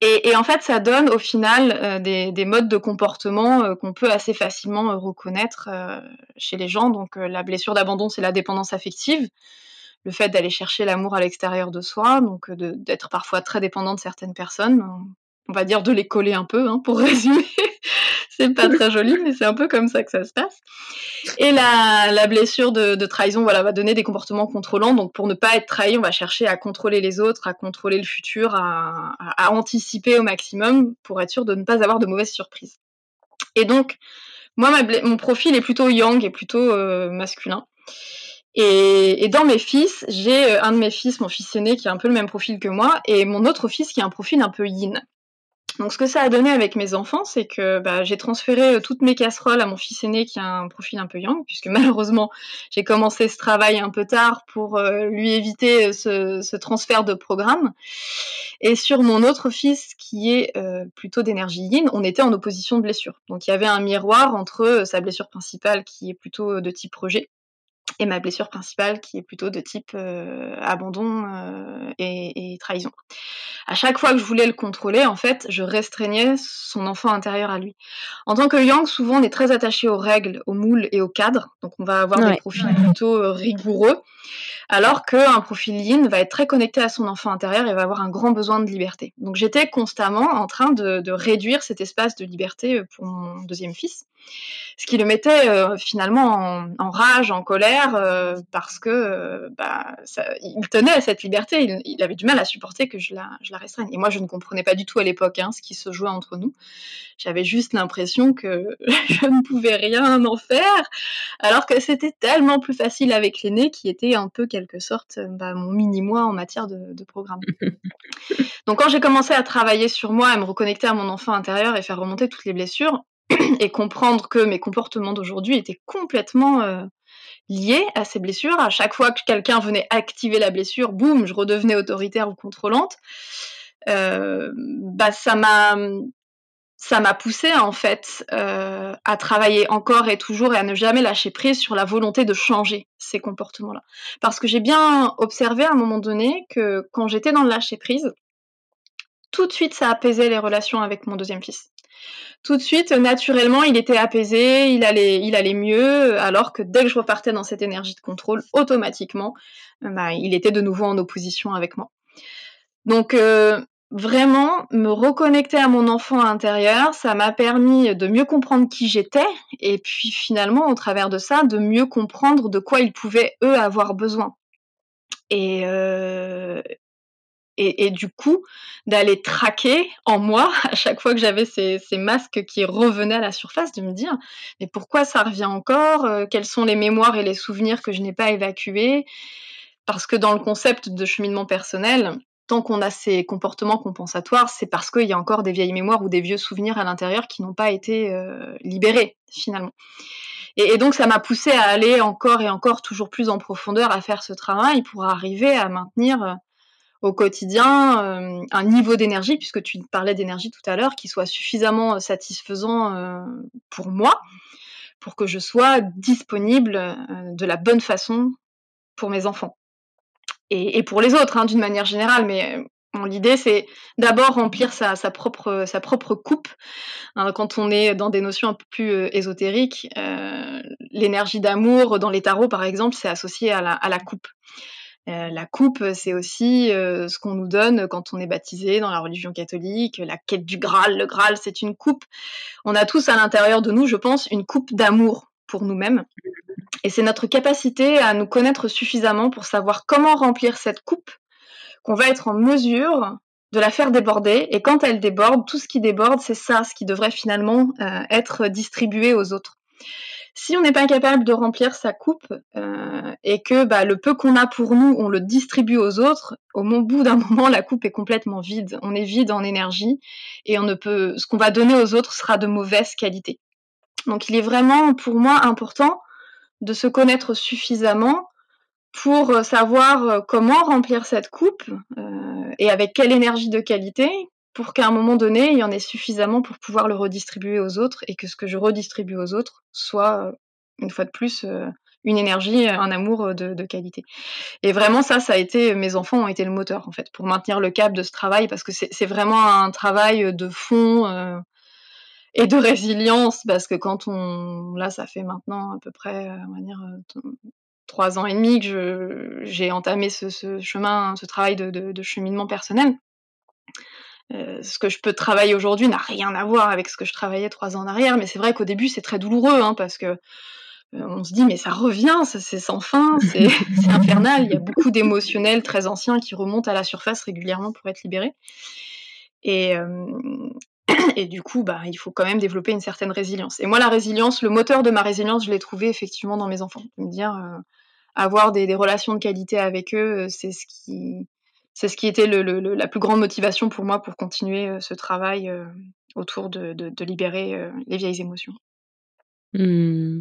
Et, en fait, ça donne au final euh, des, modes de comportement euh, qu'on peut assez facilement euh, reconnaître chez les gens. Donc la blessure d'abandon, c'est la dépendance affective, le fait d'aller chercher l'amour à l'extérieur de soi, donc d'être parfois très dépendant de certaines personnes. On va dire de les coller un peu, hein, pour <laughs> résumer. c'est pas très joli, <laughs> mais c'est un peu comme ça que ça se passe. Et la, blessure de, trahison, voilà, va donner des comportements contrôlants. Donc, pour ne pas être trahi, on va chercher à contrôler les autres, à contrôler le futur, à, anticiper au maximum pour être sûr de ne pas avoir de mauvaises surprises. Et donc, moi, mon profil est plutôt yang et plutôt euh, masculin. Et, dans mes fils, j'ai euh, un de mes fils, mon fils aîné, qui a un peu le même profil que moi, et mon autre fils qui a un profil un peu yin. Donc ce que ça a donné avec mes enfants, c'est que bah, j'ai transféré euh, toutes mes casseroles à mon fils aîné qui a un profil un peu yang, puisque <laughs> malheureusement j'ai commencé ce travail un peu tard pour euh, lui éviter ce, ce, transfert de programme. Et sur mon autre fils qui est plutôt d'énergie yin, on était en opposition de blessure. Donc il y avait un miroir entre sa blessure principale qui est plutôt de type rejet et ma blessure principale qui est plutôt de type euh, abandon euh, et, trahison. À chaque fois que je voulais le contrôler, en fait, je restreignais son enfant intérieur à lui. En tant que yang, souvent on est très attaché aux règles, aux moules et aux cadres, donc on va avoir des profils plutôt euh, rigoureux, alors qu'un profil yin va être très connecté à son enfant intérieur et va avoir un grand besoin de liberté. Donc j'étais constamment en train de, réduire cet espace de liberté pour mon deuxième fils ce qui le mettait euh, finalement en, rage, en colère, euh, parce que euh, bah, il tenait à cette liberté, il, avait du mal à supporter que je la, je la restreigne. Et moi, je ne comprenais pas du tout à l'époque hein, ce qui se jouait entre nous. J'avais juste l'impression que <laughs> je ne pouvais rien en faire, alors que c'était tellement plus facile avec l'aîné qui était un peu quelque sorte bah, mon mini-moi en matière de, de programme. <laughs> Donc quand j'ai commencé à travailler sur moi, à me reconnecter à mon enfant intérieur et faire remonter toutes les blessures, <clears throat> et comprendre que mes comportements d'aujourd'hui étaient complètement euh, liés à ces blessures. À chaque fois que quelqu'un venait activer la blessure, boum, je redevenais autoritaire ou contrôlante. Euh, bah ça m'a ça m'a poussé en fait euh, à travailler encore et toujours et à ne jamais lâcher prise sur la volonté de changer ces comportements-là. Parce que j'ai bien observé à un moment donné que quand j'étais dans le lâcher prise, tout de suite ça apaisait les relations avec mon deuxième fils tout de suite, naturellement, il était apaisé, il allait, il allait mieux, alors que dès que je repartais dans cette énergie de contrôle, automatiquement, euh, bah, il était de nouveau en opposition avec moi. Donc, euh, vraiment, me reconnecter à mon enfant intérieur, ça m'a permis de mieux comprendre qui j'étais, et puis finalement, au travers de ça, de mieux comprendre de quoi ils pouvaient, eux, avoir besoin. Et, euh, et, du coup d'aller traquer en moi <laughs> à chaque fois que j'avais ces, masques qui revenaient à la surface, de me dire mais pourquoi ça revient encore euh, Quelles sont les mémoires et les souvenirs que je n'ai pas évacués? Parce que dans le concept de cheminement personnel, tant qu'on a ces comportements compensatoires, c'est parce qu'il y a encore des vieilles mémoires ou des vieux souvenirs à l'intérieur qui n'ont pas été euh, libérés finalement. Et, donc ça m'a poussé à aller encore et encore toujours plus en profondeur à faire ce travail pour arriver à maintenir euh, au quotidien euh, un niveau d'énergie, puisque tu parlais d'énergie tout à l'heure, qui soit suffisamment satisfaisant pour moi, pour que je sois disponible de la bonne façon pour mes enfants. Et, pour les autres, hein, d'une manière générale, mais L'idée, c'est d'abord remplir sa, propre, sa propre coupe. Hein, quand on est dans des notions un peu plus ésotériques, l'énergie d'amour dans les tarots, par exemple, c'est associé à la coupe. Euh, la coupe, c'est aussi euh, ce qu'on nous donne quand on est baptisé dans la religion catholique, la quête du Graal. Le Graal, c'est une coupe. On a tous à l'intérieur de nous, je pense, une coupe d'amour nous-mêmes. Et c'est notre capacité à nous connaître suffisamment pour savoir comment remplir cette coupe qu'on va être en mesure de la faire déborder. Et quand elle déborde, tout ce qui déborde, c'est ça, ce qui devrait finalement euh, être distribué aux autres. Si on n'est pas capable de remplir sa coupe euh, et que bah, le peu qu'on a pour nous, on le distribue aux autres, au bout d'un <laughs> moment, la coupe est complètement vide. On est vide en énergie et on ne peut, ce qu'on va donner aux autres sera de mauvaise qualité. Donc, il est vraiment pour moi important de se connaître suffisamment pour savoir comment remplir cette coupe euh, et avec quelle énergie de qualité pour qu'à un moment donné, il y en ait suffisamment pour pouvoir le redistribuer aux autres et que ce que je redistribue aux autres soit, euh, une fois de plus, euh, une énergie, un amour euh, de, qualité. Et vraiment, ça, ça a été, mes enfants ont été le moteur, en fait, pour maintenir le cap de ce travail, parce que c'est vraiment un travail de fond et de résilience, parce que quand on, là, ça fait maintenant à peu près, on va dire, trois ans et demi que j'ai entamé ce, chemin, ce travail de cheminement personnel. ce que je peux travailler aujourd'hui n'a rien à voir avec ce que je travaillais trois ans en arrière, mais c'est vrai qu'au début c'est très douloureux hein, parce que on se dit mais ça revient, c'est sans fin, <laughs> c'est infernal. Il y a beaucoup d'émotionnels très anciens qui remontent à la surface régulièrement pour être libérés. Et, <clears throat> et du coup, bah, il faut quand même développer une certaine résilience. Et moi, la résilience, le moteur de ma résilience, je l'ai trouvé effectivement dans mes enfants. Me dire, avoir des, relations de qualité avec eux, c'est ce qui, c'est ce qui était la plus grande motivation pour moi pour continuer ce travail autour de, libérer les vieilles émotions. Mmh.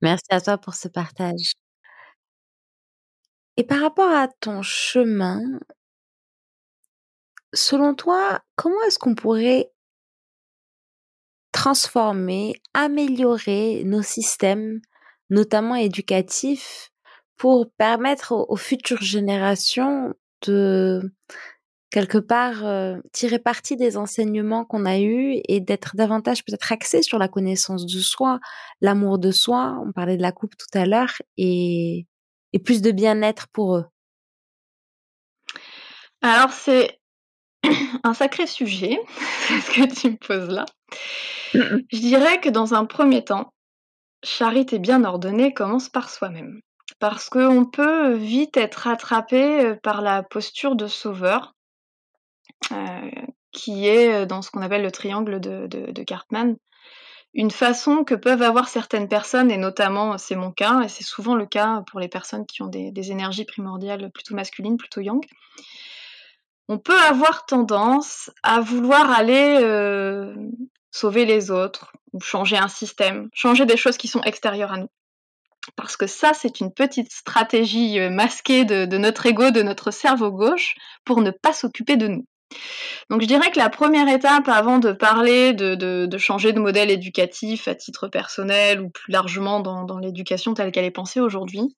Merci à toi pour ce partage. Et par rapport à ton chemin, selon toi, comment est-ce qu'on pourrait transformer, améliorer nos systèmes, notamment éducatifs, pour permettre aux, futures générations de quelque part euh, tirer parti des enseignements qu'on a eus et d'être davantage peut-être axé sur la connaissance de soi, l'amour de soi, on parlait de la coupe tout à l'heure, et, et plus de bien-être pour eux. Alors c'est <coughs> un sacré sujet, <laughs> ce que tu me poses là. Je dirais que dans un premier temps, charité bien ordonnée commence par soi-même. Parce qu'on peut vite être attrapé euh, par la posture de sauveur, euh, qui est euh, dans ce qu'on appelle le triangle de, Cartman. Une façon que peuvent avoir certaines personnes, et notamment c'est mon cas, et c'est souvent le cas pour les personnes qui ont des, énergies primordiales plutôt masculines, plutôt yang, on peut avoir tendance à vouloir aller sauver les autres ou changer un système, changer des choses qui sont extérieures à nous. Parce que ça, c'est une petite stratégie euh, masquée de, notre ego, de notre cerveau gauche, pour ne pas s'occuper de nous. Donc je dirais que la première étape avant de parler de, changer de modèle éducatif à titre personnel ou plus largement dans l'éducation telle qu'elle est pensée aujourd'hui,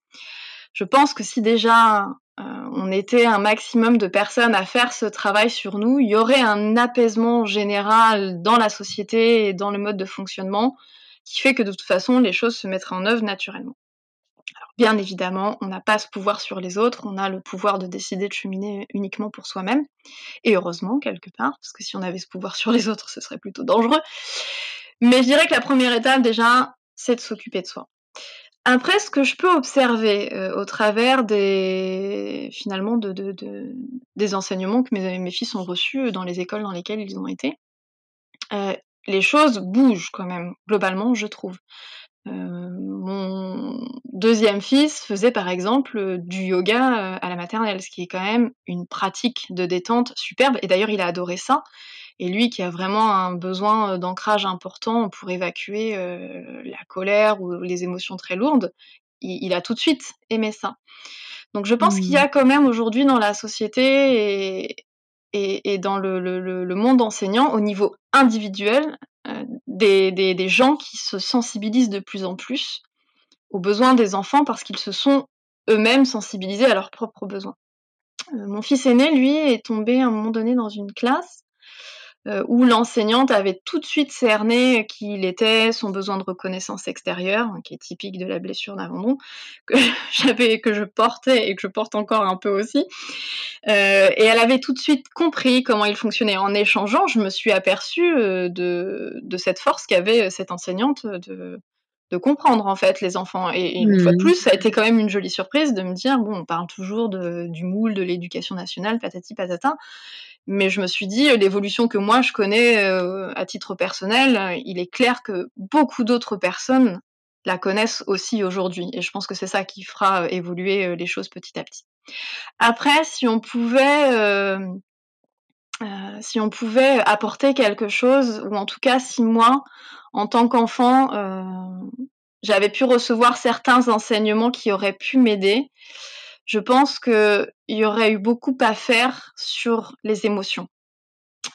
je pense que si déjà on était un maximum de personnes à faire ce travail sur nous, il y aurait un apaisement général dans la société et dans le mode de fonctionnement qui fait que de toute façon les choses se mettraient en œuvre naturellement. Alors bien évidemment, on n'a pas ce pouvoir sur les autres, on a le pouvoir de décider de cheminer uniquement pour soi-même, et heureusement quelque part, parce que si on avait ce pouvoir sur les autres, ce serait plutôt dangereux. Mais je dirais que la première étape déjà, c'est de s'occuper de soi. Après, ce que je peux observer euh, au travers des finalement de, des enseignements que mes, mes, fils ont reçus dans les écoles dans lesquelles ils ont été, euh, les choses bougent quand même globalement, je trouve. Euh, mon deuxième fils faisait par exemple du yoga à la maternelle, ce qui est quand même une pratique de détente superbe. Et d'ailleurs, il a adoré ça. Et lui qui a vraiment un besoin d'ancrage important pour évacuer la colère ou les émotions très lourdes, il, a tout de suite aimé ça. Donc je pense qu'il y a mmh. quand même aujourd'hui dans la société et, dans le, monde enseignant, au niveau individuel, des, gens qui se sensibilisent de plus en plus aux besoins des enfants parce qu'ils se sont eux-mêmes sensibilisés à leurs propres besoins. mon fils aîné, lui, est tombé à un moment donné dans une classe euh, où l'enseignante avait tout de suite cerné qu'il était son besoin de reconnaissance extérieure, hein, qui est typique de la blessure d'abandon, <laughs> que j'avais, que je portais et que je porte encore un peu aussi. Euh, et elle avait tout de suite compris comment il fonctionnait. En échangeant, je me suis aperçue euh, de, de cette force qu'avait cette enseignante de, de comprendre en fait les enfants. Et, une fois de mmh. plus, ça a été quand même une jolie surprise de me dire bon, on parle toujours de, du moule, de l'éducation nationale, patati patata. Mais je me suis dit, euh, l'évolution que moi je connais euh, à titre personnel, euh, il est clair que beaucoup d'autres personnes la connaissent aussi aujourd'hui. Et je pense que c'est ça qui fera évoluer les choses petit à petit. Après, si on pouvait, si on pouvait apporter quelque chose, ou en tout cas si moi, en tant qu'enfant, j'avais pu recevoir certains enseignements qui auraient pu m'aider, je pense qu'il y aurait eu beaucoup à faire sur les émotions.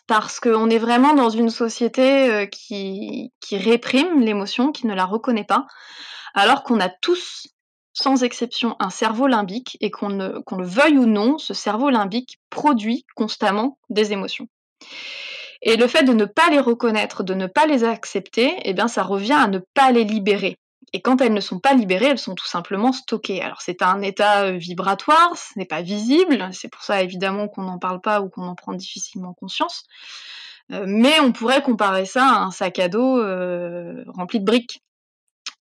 Parce qu'on est vraiment dans une société euh, qui réprime l'émotion, qui ne la reconnaît pas, alors qu'on a tous, sans exception, un cerveau limbique et qu'on le veuille ou non, ce cerveau limbique produit constamment des émotions. Et le fait de ne pas les reconnaître, de ne pas les accepter, eh bien, ça revient à ne pas les libérer et quand elles ne sont pas libérées, elles sont tout simplement stockées. Alors c'est un état vibratoire, ce n'est pas visible, c'est pour ça évidemment qu'on n'en parle pas ou qu'on en prend difficilement conscience. mais on pourrait comparer ça à un sac à dos rempli de briques.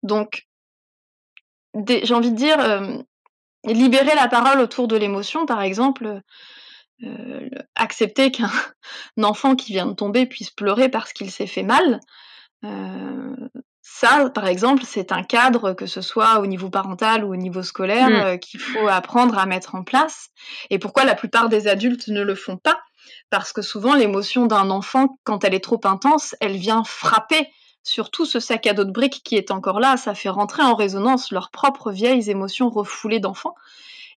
Donc, j'ai envie de dire, libérer la parole autour de l'émotion, par exemple, euh, accepter qu'un <laughs> enfant qui vient de tomber puisse pleurer parce qu'il s'est fait mal, euh, ça, par exemple, c'est un cadre, que ce soit au niveau parental ou au niveau scolaire, mm. euh, qu'il faut apprendre à mettre en place. Et pourquoi la plupart des adultes ne le font pas? Parce que souvent, l'émotion d'un enfant, quand elle est trop intense, elle vient frapper sur tout ce sac à dos de briques qui est encore là. Ça fait rentrer en résonance leurs propres vieilles émotions refoulées d'enfants.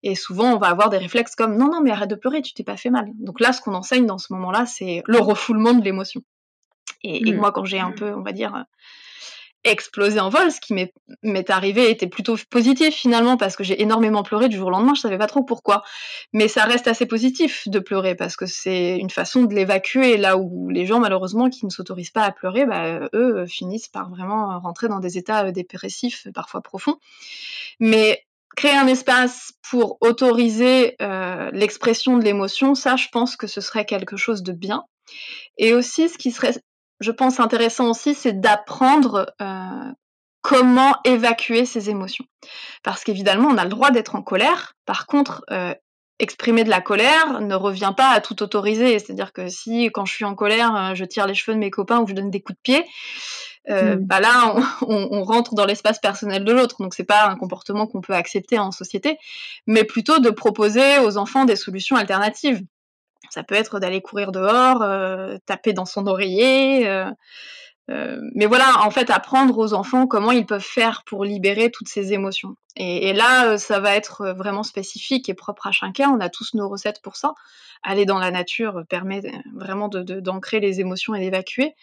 Et souvent, on va avoir des réflexes comme non, non, mais arrête de pleurer, tu t'es pas fait mal. Donc là, ce qu'on enseigne dans ce moment-là, c'est le refoulement de l'émotion. Et, mm. moi, quand j'ai un peu, on va dire, explosé en vol, ce qui m'est arrivé était plutôt positif finalement parce que j'ai énormément pleuré du jour au lendemain, je savais pas trop pourquoi. Mais ça reste assez positif de pleurer parce que c'est une façon de l'évacuer là où les gens malheureusement qui ne s'autorisent pas à pleurer, bah, eux finissent par vraiment rentrer dans des états euh, dépressifs parfois profonds. Mais créer un espace pour autoriser euh, l'expression de l'émotion, ça, je pense que ce serait quelque chose de bien. Et aussi, ce qui serait, je pense, intéressant aussi, c'est d'apprendre euh, comment évacuer ces émotions. Parce qu'évidemment, on a le droit d'être en colère. Par contre, euh, exprimer de la colère ne revient pas à tout autoriser. C'est-à-dire que si, quand je suis en colère, je tire les cheveux de mes copains ou je donne des coups de pied, euh, mm. bah là, <laughs> on, rentre dans l'espace personnel de l'autre. Donc, c'est pas un comportement qu'on peut accepter en société, mais plutôt de proposer aux enfants des solutions alternatives. Ça peut être d'aller courir dehors, euh, taper dans son oreiller. Euh, mais voilà, en fait, apprendre aux enfants comment ils peuvent faire pour libérer toutes ces émotions. Et, là, ça va être vraiment spécifique et propre à chacun. On a tous nos recettes pour ça. Aller dans la nature permet vraiment d'ancrer les émotions et d'évacuer.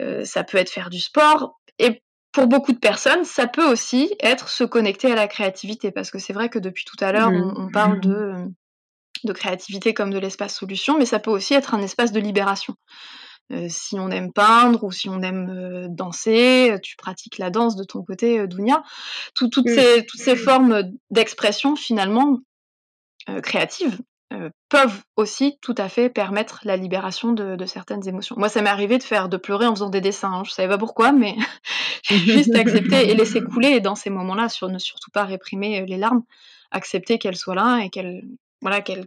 Euh, ça peut être faire du sport. Et pour beaucoup de personnes, ça peut aussi être se connecter à la créativité, parce que c'est vrai que depuis tout à l'heure, mmh. on, parle de, <laughs> de créativité comme de l'espace solution, mais ça peut aussi être un espace de libération. Euh, si on aime peindre ou si on aime euh, danser, tu pratiques la danse de ton côté, Dounia. toutes, ces, toutes ces formes d'expression finalement créatives, euh, peuvent aussi tout à fait permettre la libération de, certaines émotions. Moi, ça m'est arrivé de faire de pleurer en faisant des dessins. Hein. Je savais pas pourquoi, mais <laughs> j'ai juste accepté et laissé couler. Et dans ces moments-là, sur ne surtout pas réprimer euh, les larmes, accepter qu'elles soient là et qu'elles voilà qu'elles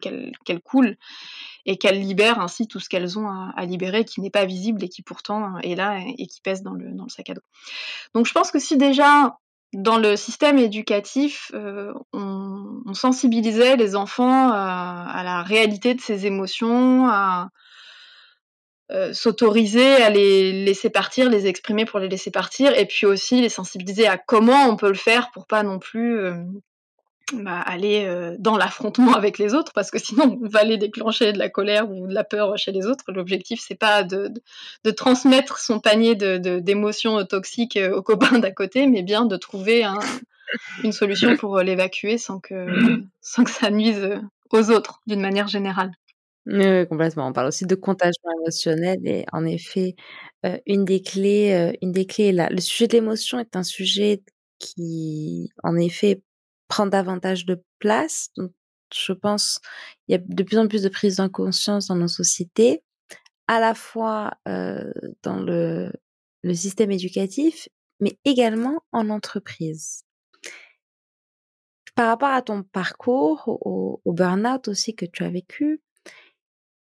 et qu'elles libèrent ainsi tout ce qu'elles ont à, libérer qui n'est pas visible et qui pourtant est là et, qui pèse dans le, sac à dos. Donc je pense que si déjà dans le système éducatif, euh, on, sensibilisait les enfants à, la réalité de ces émotions, à euh, s'autoriser à les laisser partir, les exprimer pour les laisser partir, et puis aussi les sensibiliser à comment on peut le faire pour pas non plus euh, bah, aller euh, dans l'affrontement avec les autres parce que sinon on va aller déclencher de la colère ou de la peur chez les autres. L'objectif c'est pas de, de, transmettre son panier d'émotions de, toxiques euh, aux copains d'à côté, mais bien de trouver une solution pour euh, l'évacuer sans que, sans que ça nuise aux autres d'une manière générale. Oui, complètement. On parle aussi de contagion émotionnelle et en effet, une des clés, une des clés là. Le sujet de l'émotion est un sujet qui, en effet, prend davantage de place. Donc, je pense il y a de plus en plus de prise de conscience dans nos sociétés, à la fois euh, dans le, système éducatif, mais également en entreprise. Par rapport à ton parcours, au, au burn-out aussi que tu as vécu,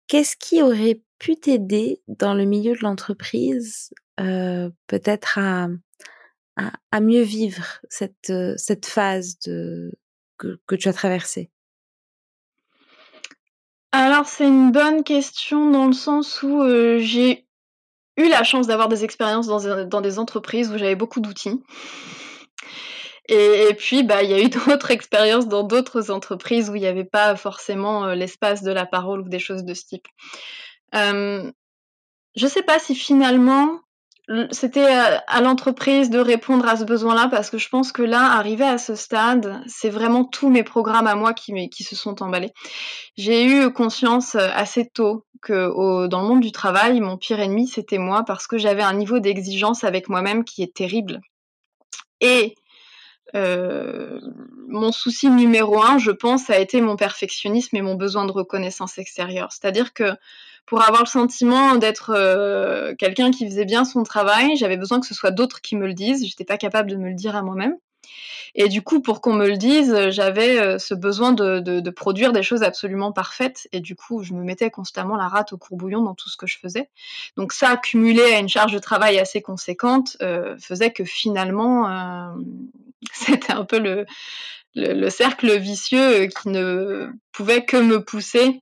qu'est-ce qui aurait pu t'aider dans le milieu de l'entreprise, euh, peut-être à, à, mieux vivre cette, euh, cette phase de, que, que tu as traversée? Alors c'est une bonne question dans le sens où euh, j'ai eu la chance d'avoir des expériences dans, dans, des entreprises où j'avais beaucoup d'outils. Et, puis, bah, il y a eu <laughs> d'autres expériences dans d'autres entreprises où il n'y avait pas forcément euh, l'espace de la parole ou des choses de ce type. Euh, je sais pas si finalement c'était euh, à l'entreprise de répondre à ce besoin-là parce que je pense que là, arrivé à ce stade, c'est vraiment tous mes programmes à moi qui, se sont emballés. J'ai eu conscience euh, assez tôt que dans le monde du travail, mon pire ennemi, c'était moi parce que j'avais un niveau d'exigence avec moi-même qui est terrible. Et euh, mon souci numéro un, je pense, a été mon perfectionnisme et mon besoin de reconnaissance extérieure. C'est-à-dire que pour avoir le sentiment d'être euh, quelqu'un qui faisait bien son travail, j'avais besoin que ce soit d'autres qui me le disent. J'étais pas capable de me le dire à moi-même. Et du coup, pour qu'on me le dise, j'avais euh, ce besoin de, de, produire des choses absolument parfaites. Et du coup, je me mettais constamment la rate au courbouillon dans tout ce que je faisais. Donc ça, accumulé à une charge de travail assez conséquente, euh, faisait que finalement, euh, <laughs> c'était un peu le, le, le, cercle vicieux qui ne pouvait que me pousser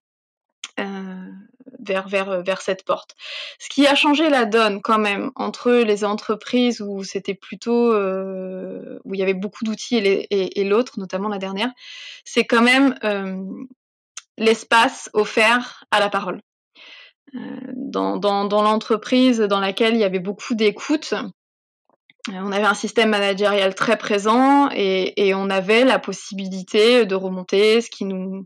euh, vers, vers, vers cette porte. Ce qui a changé la donne quand même entre les entreprises où c'était plutôt euh, où il y avait beaucoup d'outils et, l'autre, notamment la dernière, c'est quand même euh, l'espace offert à la parole. Euh, dans, dans, dans l'entreprise dans laquelle il y avait beaucoup d'écoute, on avait un système managérial très présent et, on avait la possibilité de remonter ce qui nous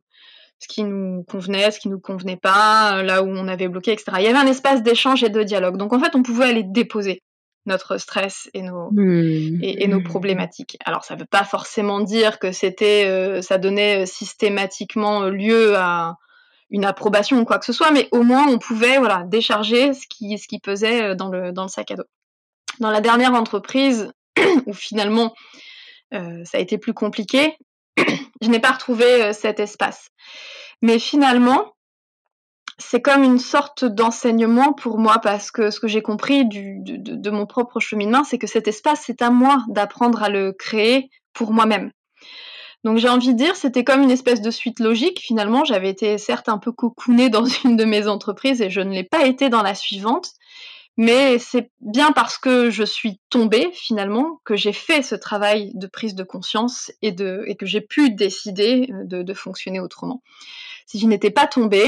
ce qui nous convenait, ce qui nous convenait pas, euh, là où on avait bloqué, etc. Il y avait un espace d'échange et de dialogue. Donc en fait, on pouvait aller déposer notre stress et nos, mmh. et, nos problématiques. Alors ça ne veut pas forcément dire que c'était, euh, ça donnait euh, systématiquement lieu à une approbation ou quoi que ce soit, mais au moins on pouvait voilà décharger ce qui, ce qui pesait dans le, dans le sac à dos. Dans la dernière entreprise, <clears throat> où finalement ça a été plus compliqué, <clears throat> je n'ai pas retrouvé euh, cet espace. Mais finalement, c'est comme une sorte d'enseignement pour moi parce que ce que j'ai compris de, mon propre cheminement, c'est que cet espace, c'est à moi d'apprendre à le créer pour moi-même. Donc j'ai envie de dire, c'était comme une espèce de suite logique. Finalement, j'avais été certes un peu cocoonée <laughs> dans une de mes entreprises et je ne l'ai pas été dans la suivante. Mais c'est bien parce que je suis tombée finalement que j'ai fait ce travail de prise de conscience et, de, et que j'ai pu décider euh, de, de, fonctionner autrement. Si je n'étais pas tombée,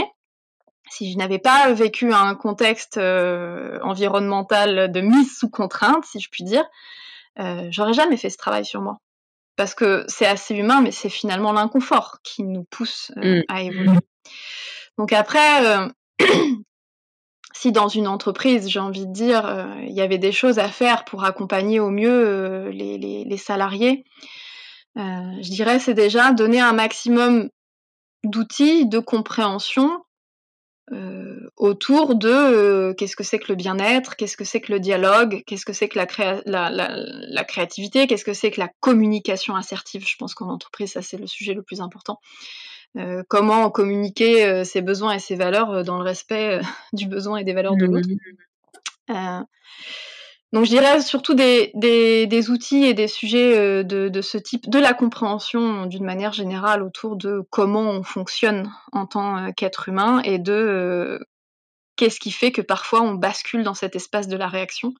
si je n'avais pas vécu un contexte euh, environnemental de mise sous contrainte, si je puis dire, euh, j'aurais jamais fait ce travail sur moi. Parce que c'est assez humain, mais c'est finalement l'inconfort qui nous pousse euh, mmh. à évoluer. Donc après, euh, si dans une entreprise, j'ai envie de dire, euh, il y avait des choses à faire pour accompagner au mieux euh, les, salariés, euh, je dirais c'est déjà donner un maximum d'outils de compréhension autour de qu'est-ce que c'est que le bien-être, qu'est-ce que c'est que le dialogue, qu'est-ce que c'est que la créativité, qu'est-ce que c'est que la communication assertive. Je pense qu'en entreprise, ça c'est le sujet le plus important. Euh, comment communiquer euh, ses besoins et ses valeurs euh, dans le respect <laughs> du besoin et des valeurs de l'autre. Mmh. donc je dirais surtout des, des, des, outils et des sujets de, de, ce type, de la compréhension d'une manière générale autour de comment on fonctionne en tant qu'être humain et de qu'est-ce qui fait que parfois on bascule dans cet espace de la réaction.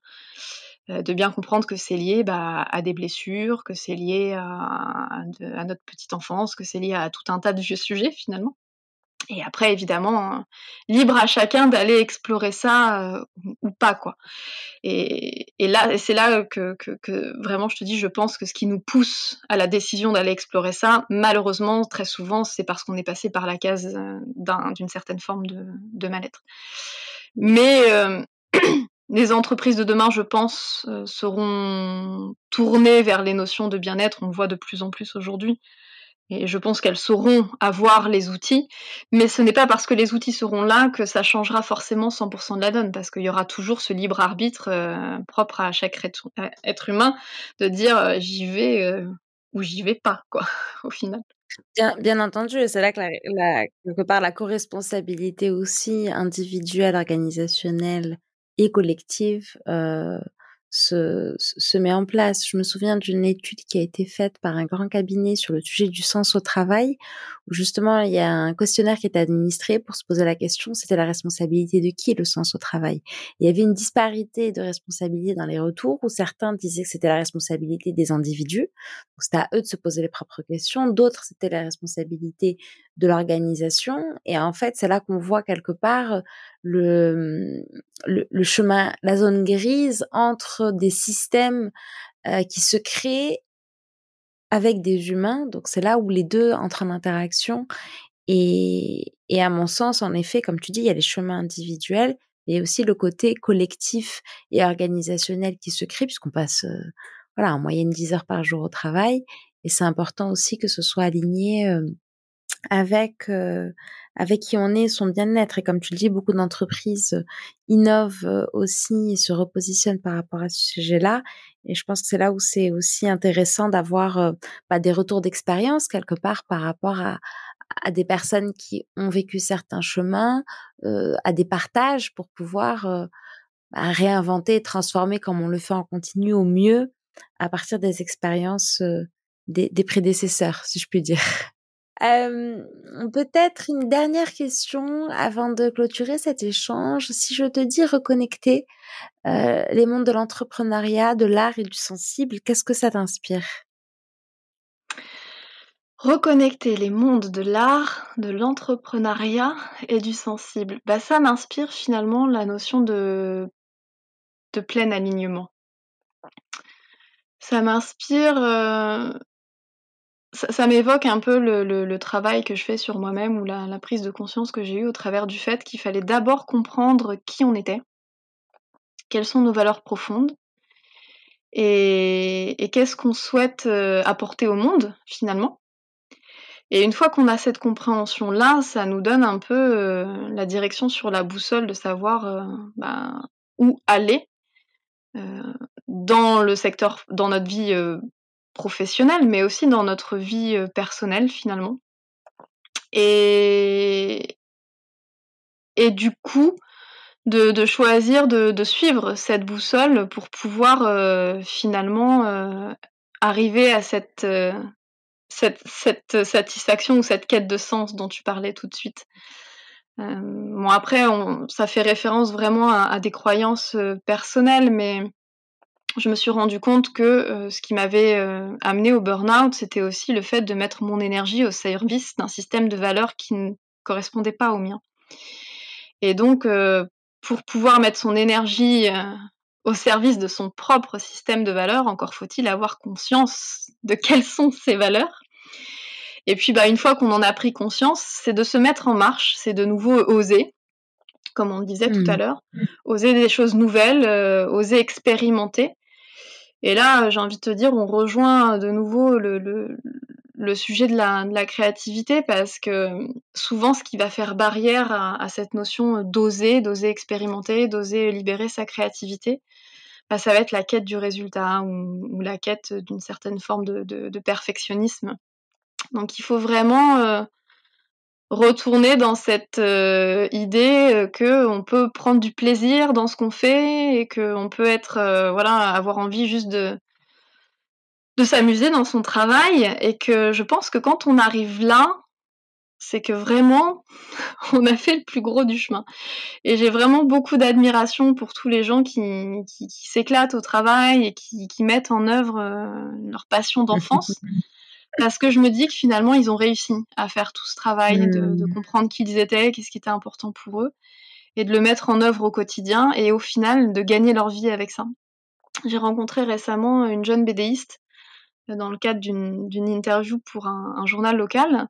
Euh, de bien comprendre que c'est lié bah, à des blessures, que c'est lié à, notre petite enfance, que c'est lié à tout un tas de vieux sujets finalement. Et après, évidemment, libre à chacun d'aller explorer ça euh, ou pas, quoi. Et, là, c'est là que, vraiment, je te dis, je pense que ce qui nous pousse à la décision d'aller explorer ça, malheureusement, très souvent, c'est parce qu'on est passé par la case euh, d'une certaine forme de, mal-être. Mais les entreprises de demain, je pense, euh, seront tournées vers les notions de bien-être. On le voit de plus en plus aujourd'hui. Et je pense qu'elles sauront avoir les outils. Mais ce n'est pas parce que les outils seront là que ça changera forcément 100% de la donne, parce qu'il y aura toujours ce libre arbitre euh, propre à chaque être humain de dire euh, j'y vais euh, ou j'y vais pas, quoi, <laughs> au final. Bien, bien entendu, c'est là que la, quelque part la co-responsabilité aussi individuelle, organisationnelle, et collective euh, se, se met en place. Je me souviens d'une étude qui a été faite par un grand cabinet sur le sujet du sens au travail, où justement il y a un questionnaire qui est administré pour se poser la question, c'était la responsabilité de qui le sens au travail? Il y avait une disparité de responsabilité dans les retours, où certains disaient que c'était la responsabilité des individus, donc c'était à eux de se poser les propres questions, d'autres c'était la responsabilité de l'organisation, et en fait c'est là qu'on voit quelque part le, le, le, chemin, la zone grise entre des systèmes qui se créent avec des humains. Donc c'est là où les deux entrent en interaction. Et, et à mon sens, en effet, comme tu dis, il y a les chemins individuels, mais aussi le côté collectif et organisationnel qui se crée, puisqu'on passe, voilà, en moyenne 10 heures par jour au travail. Et c'est important aussi que ce soit aligné avec avec qui on est, son bien-être. Et comme tu le dis, beaucoup d'entreprises innovent aussi et se repositionnent par rapport à ce sujet-là. Et je pense que c'est là où c'est aussi intéressant d'avoir bah, des retours d'expérience quelque part par rapport à, à des personnes qui ont vécu certains chemins, à des partages pour pouvoir bah, réinventer et transformer comme on le fait en continu au mieux à partir des expériences des, des prédécesseurs, si je puis dire. Euh, Peut-être une dernière question avant de clôturer cet échange. Si je te dis reconnecter euh, les mondes de l'entrepreneuriat, de l'art et du sensible, qu'est-ce que ça t'inspire? Reconnecter les mondes de l'art, de l'entrepreneuriat et du sensible. Bah, ça m'inspire finalement la notion de, de plein alignement. Ça m'inspire euh, ça, m'évoque un peu le, travail que je fais sur moi-même ou la, prise de conscience que j'ai eue au travers du fait qu'il fallait d'abord comprendre qui on était, quelles sont nos valeurs profondes et, qu'est-ce qu'on souhaite euh, apporter au monde finalement. Et une fois qu'on a cette compréhension-là, ça nous donne un peu euh, la direction sur la boussole de savoir euh, ben, où aller dans le secteur, dans notre vie professionnelle, mais aussi dans notre vie euh, personnelle finalement. Et, et du coup, de, choisir de, suivre cette boussole pour pouvoir euh, finalement euh, arriver à cette, cette, satisfaction ou cette quête de sens dont tu parlais tout de suite. bon après, ça fait référence vraiment à des croyances personnelles, mais je me suis rendu compte que euh, ce qui m'avait euh, amené au burn-out, c'était aussi le fait de mettre mon énergie au service d'un système de valeurs qui ne correspondait pas au mien. Et donc, euh, pour pouvoir mettre son énergie au service de son propre système de valeurs, encore faut-il avoir conscience de quelles sont ces valeurs. Et puis, bah, une fois qu'on en a pris conscience, c'est de se mettre en marche, c'est de nouveau oser, comme on le disait tout à mmh. l'heure, oser des choses nouvelles, oser expérimenter. Et là, j'ai envie de te dire, on rejoint de nouveau le, le, sujet de la, de la, créativité parce que souvent, ce qui va faire barrière à, cette notion d'oser, d'oser expérimenter, d'oser libérer sa créativité, bah, ça va être la quête du résultat ou, la quête d'une certaine forme de, de, perfectionnisme. Donc, il faut vraiment euh, retourner dans cette euh, idée euh, que on peut prendre du plaisir dans ce qu'on fait et qu'on peut être euh, voilà avoir envie juste de de s'amuser dans son travail et que je pense que quand on arrive là c'est que vraiment <laughs> on a fait le plus gros du chemin. Et j'ai vraiment beaucoup d'admiration pour tous les gens qui, qui, s'éclatent au travail et qui, qui mettent en œuvre leur passion d'enfance <laughs> parce que je me dis que finalement, ils ont réussi à faire tout ce travail, de, mmh. comprendre qui ils étaient, qu'est-ce qui était important pour eux, et de le mettre en œuvre au quotidien, et au final, de gagner leur vie avec ça. J'ai rencontré récemment une jeune bédéiste euh, dans le cadre d'une interview pour un, journal local.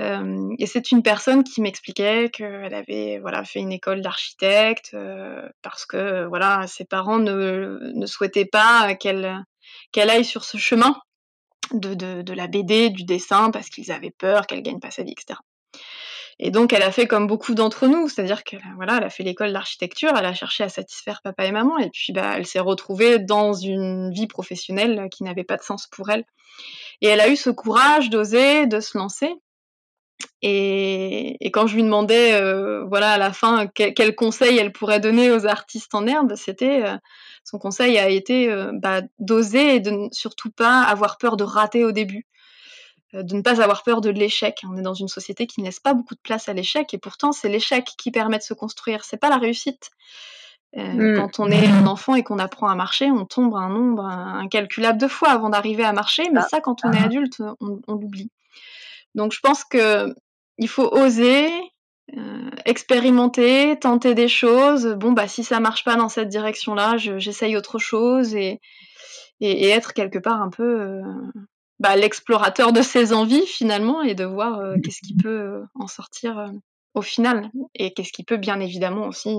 Euh, et c'est une personne qui m'expliquait qu'elle avait voilà fait une école d'architecte euh, parce que voilà ses parents ne, ne souhaitaient pas qu'elle qu'elle aille sur ce chemin de, la BD, du dessin, parce qu'ils avaient peur qu'elle gagne pas sa vie, etc. Et donc elle a fait comme beaucoup d'entre nous, c'est-à-dire qu'elle voilà, elle a fait l'école d'architecture, elle a cherché à satisfaire papa et maman, et puis bah, elle s'est retrouvée dans une vie professionnelle qui n'avait pas de sens pour elle. Et elle a eu ce courage d'oser, de se lancer. Et, quand je lui demandais, euh, voilà, à la fin, quel, conseil elle pourrait donner aux artistes en herbe, c'était euh, son conseil a été euh, bah, d'oser et de ne surtout pas avoir peur de rater au début, euh, de ne pas avoir peur de l'échec. On est dans une société qui ne laisse pas beaucoup de place à l'échec et pourtant c'est l'échec qui permet de se construire, c'est pas la réussite. Euh, mm. Quand on est un enfant et qu'on apprend à marcher, on tombe un nombre incalculable de fois avant d'arriver à marcher, mais ah. ça, quand on est ah. adulte, on, on l'oublie. Donc je pense que il faut oser, expérimenter, tenter des choses. Bon, bah si ça marche pas dans cette direction-là, j'essaye autre chose et, et, être quelque part un peu euh, bah, l'explorateur de ses envies finalement et de voir euh, qu'est-ce qui peut en sortir au final et qu'est-ce qui peut bien évidemment aussi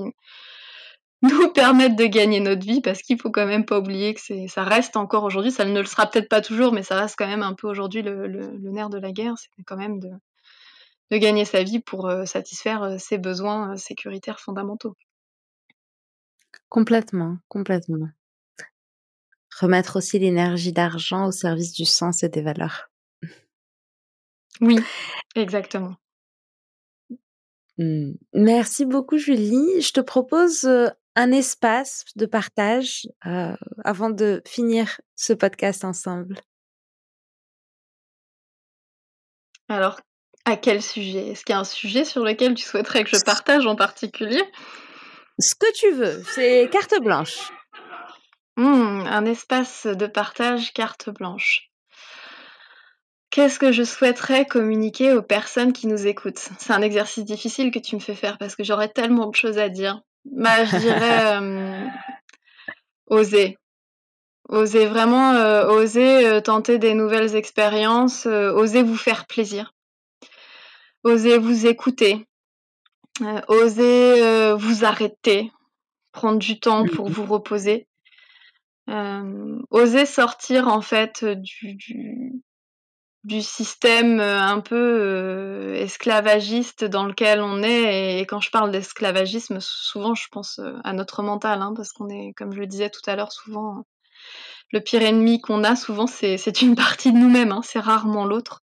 <laughs> nous permettent de gagner notre vie parce qu'il faut quand même pas oublier que c'est, ça reste encore aujourd'hui, ça ne le sera peut-être pas toujours, mais ça reste quand même un peu aujourd'hui le, nerf de la guerre, c'est quand même de, de gagner sa vie pour euh, satisfaire euh, ses besoins euh, sécuritaires fondamentaux. Complètement, complètement. Remettre aussi l'énergie d'argent au service du sens et des valeurs. Oui, exactement. Mmh. Merci beaucoup Julie. Je te propose un espace de partage avant de finir ce podcast ensemble. Alors, à quel sujet? Est-ce qu'il y a un sujet sur lequel tu souhaiterais que je partage en particulier? Ce que tu veux, c'est carte blanche. Mmh, un espace de partage carte blanche. Qu'est-ce que je souhaiterais communiquer aux personnes qui nous écoutent? C'est un exercice difficile que tu me fais faire parce que j'aurais tellement de choses à dire. Bah, je dirais <laughs> euh, oser. Oser vraiment, euh, oser euh, tenter des nouvelles expériences, oser vous faire plaisir. Oser vous écouter. oser vous arrêter. Prendre du temps pour mmh vous reposer. oser sortir en fait du du système euh, un peu euh, esclavagiste dans lequel on est. Et, quand je parle d'esclavagisme, souvent je pense euh, à notre mental, hein, parce qu'on est, comme je le disais tout à l'heure, souvent le pire ennemi qu'on a, souvent c'est une partie de nous-mêmes, hein, c'est rarement l'autre.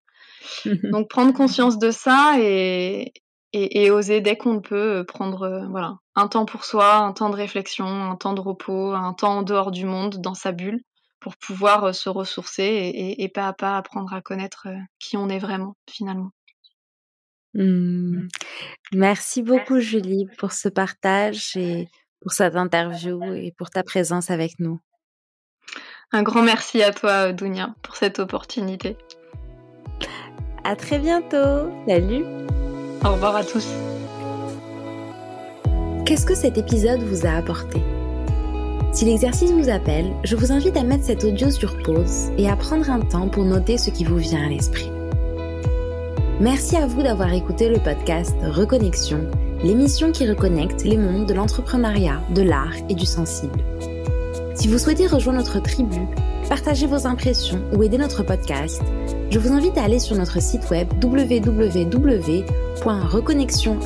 <laughs> Donc prendre conscience de ça et, et, et oser dès qu'on peut prendre voilà un temps pour soi, un temps de réflexion, un temps de repos, un temps en dehors du monde, dans sa bulle pour pouvoir se ressourcer et, pas à pas apprendre à connaître qui on est vraiment finalement. Mmh. Merci beaucoup Julie pour ce partage et pour cette interview et pour ta présence avec nous. Un grand merci à toi Dounia pour cette opportunité. À très bientôt. Salut. Au revoir à tous. Qu'est-ce que cet épisode vous a apporté? Si l'exercice vous appelle, je vous invite à mettre cet audio sur pause et à prendre un temps pour noter ce qui vous vient à l'esprit. Merci à vous d'avoir écouté le podcast Reconnexion, l'émission qui reconnecte les mondes de l'entrepreneuriat, de l'art et du sensible. Si vous souhaitez rejoindre notre tribu, partager vos impressions ou aider notre podcast, je vous invite à aller sur notre site web www.reconnexion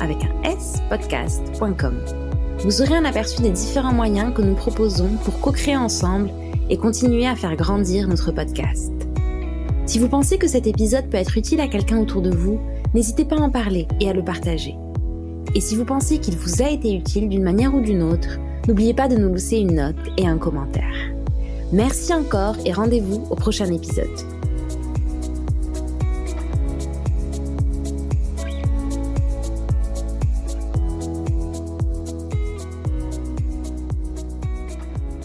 vous aurez un aperçu des différents moyens que nous proposons pour co-créer ensemble et continuer à faire grandir notre podcast. Si vous pensez que cet épisode peut être utile à quelqu'un autour de vous, n'hésitez pas à en parler et à le partager. Et si vous pensez qu'il vous a été utile d'une manière ou d'une autre, n'oubliez pas de nous laisser une note et un commentaire. Merci encore et rendez-vous au prochain épisode.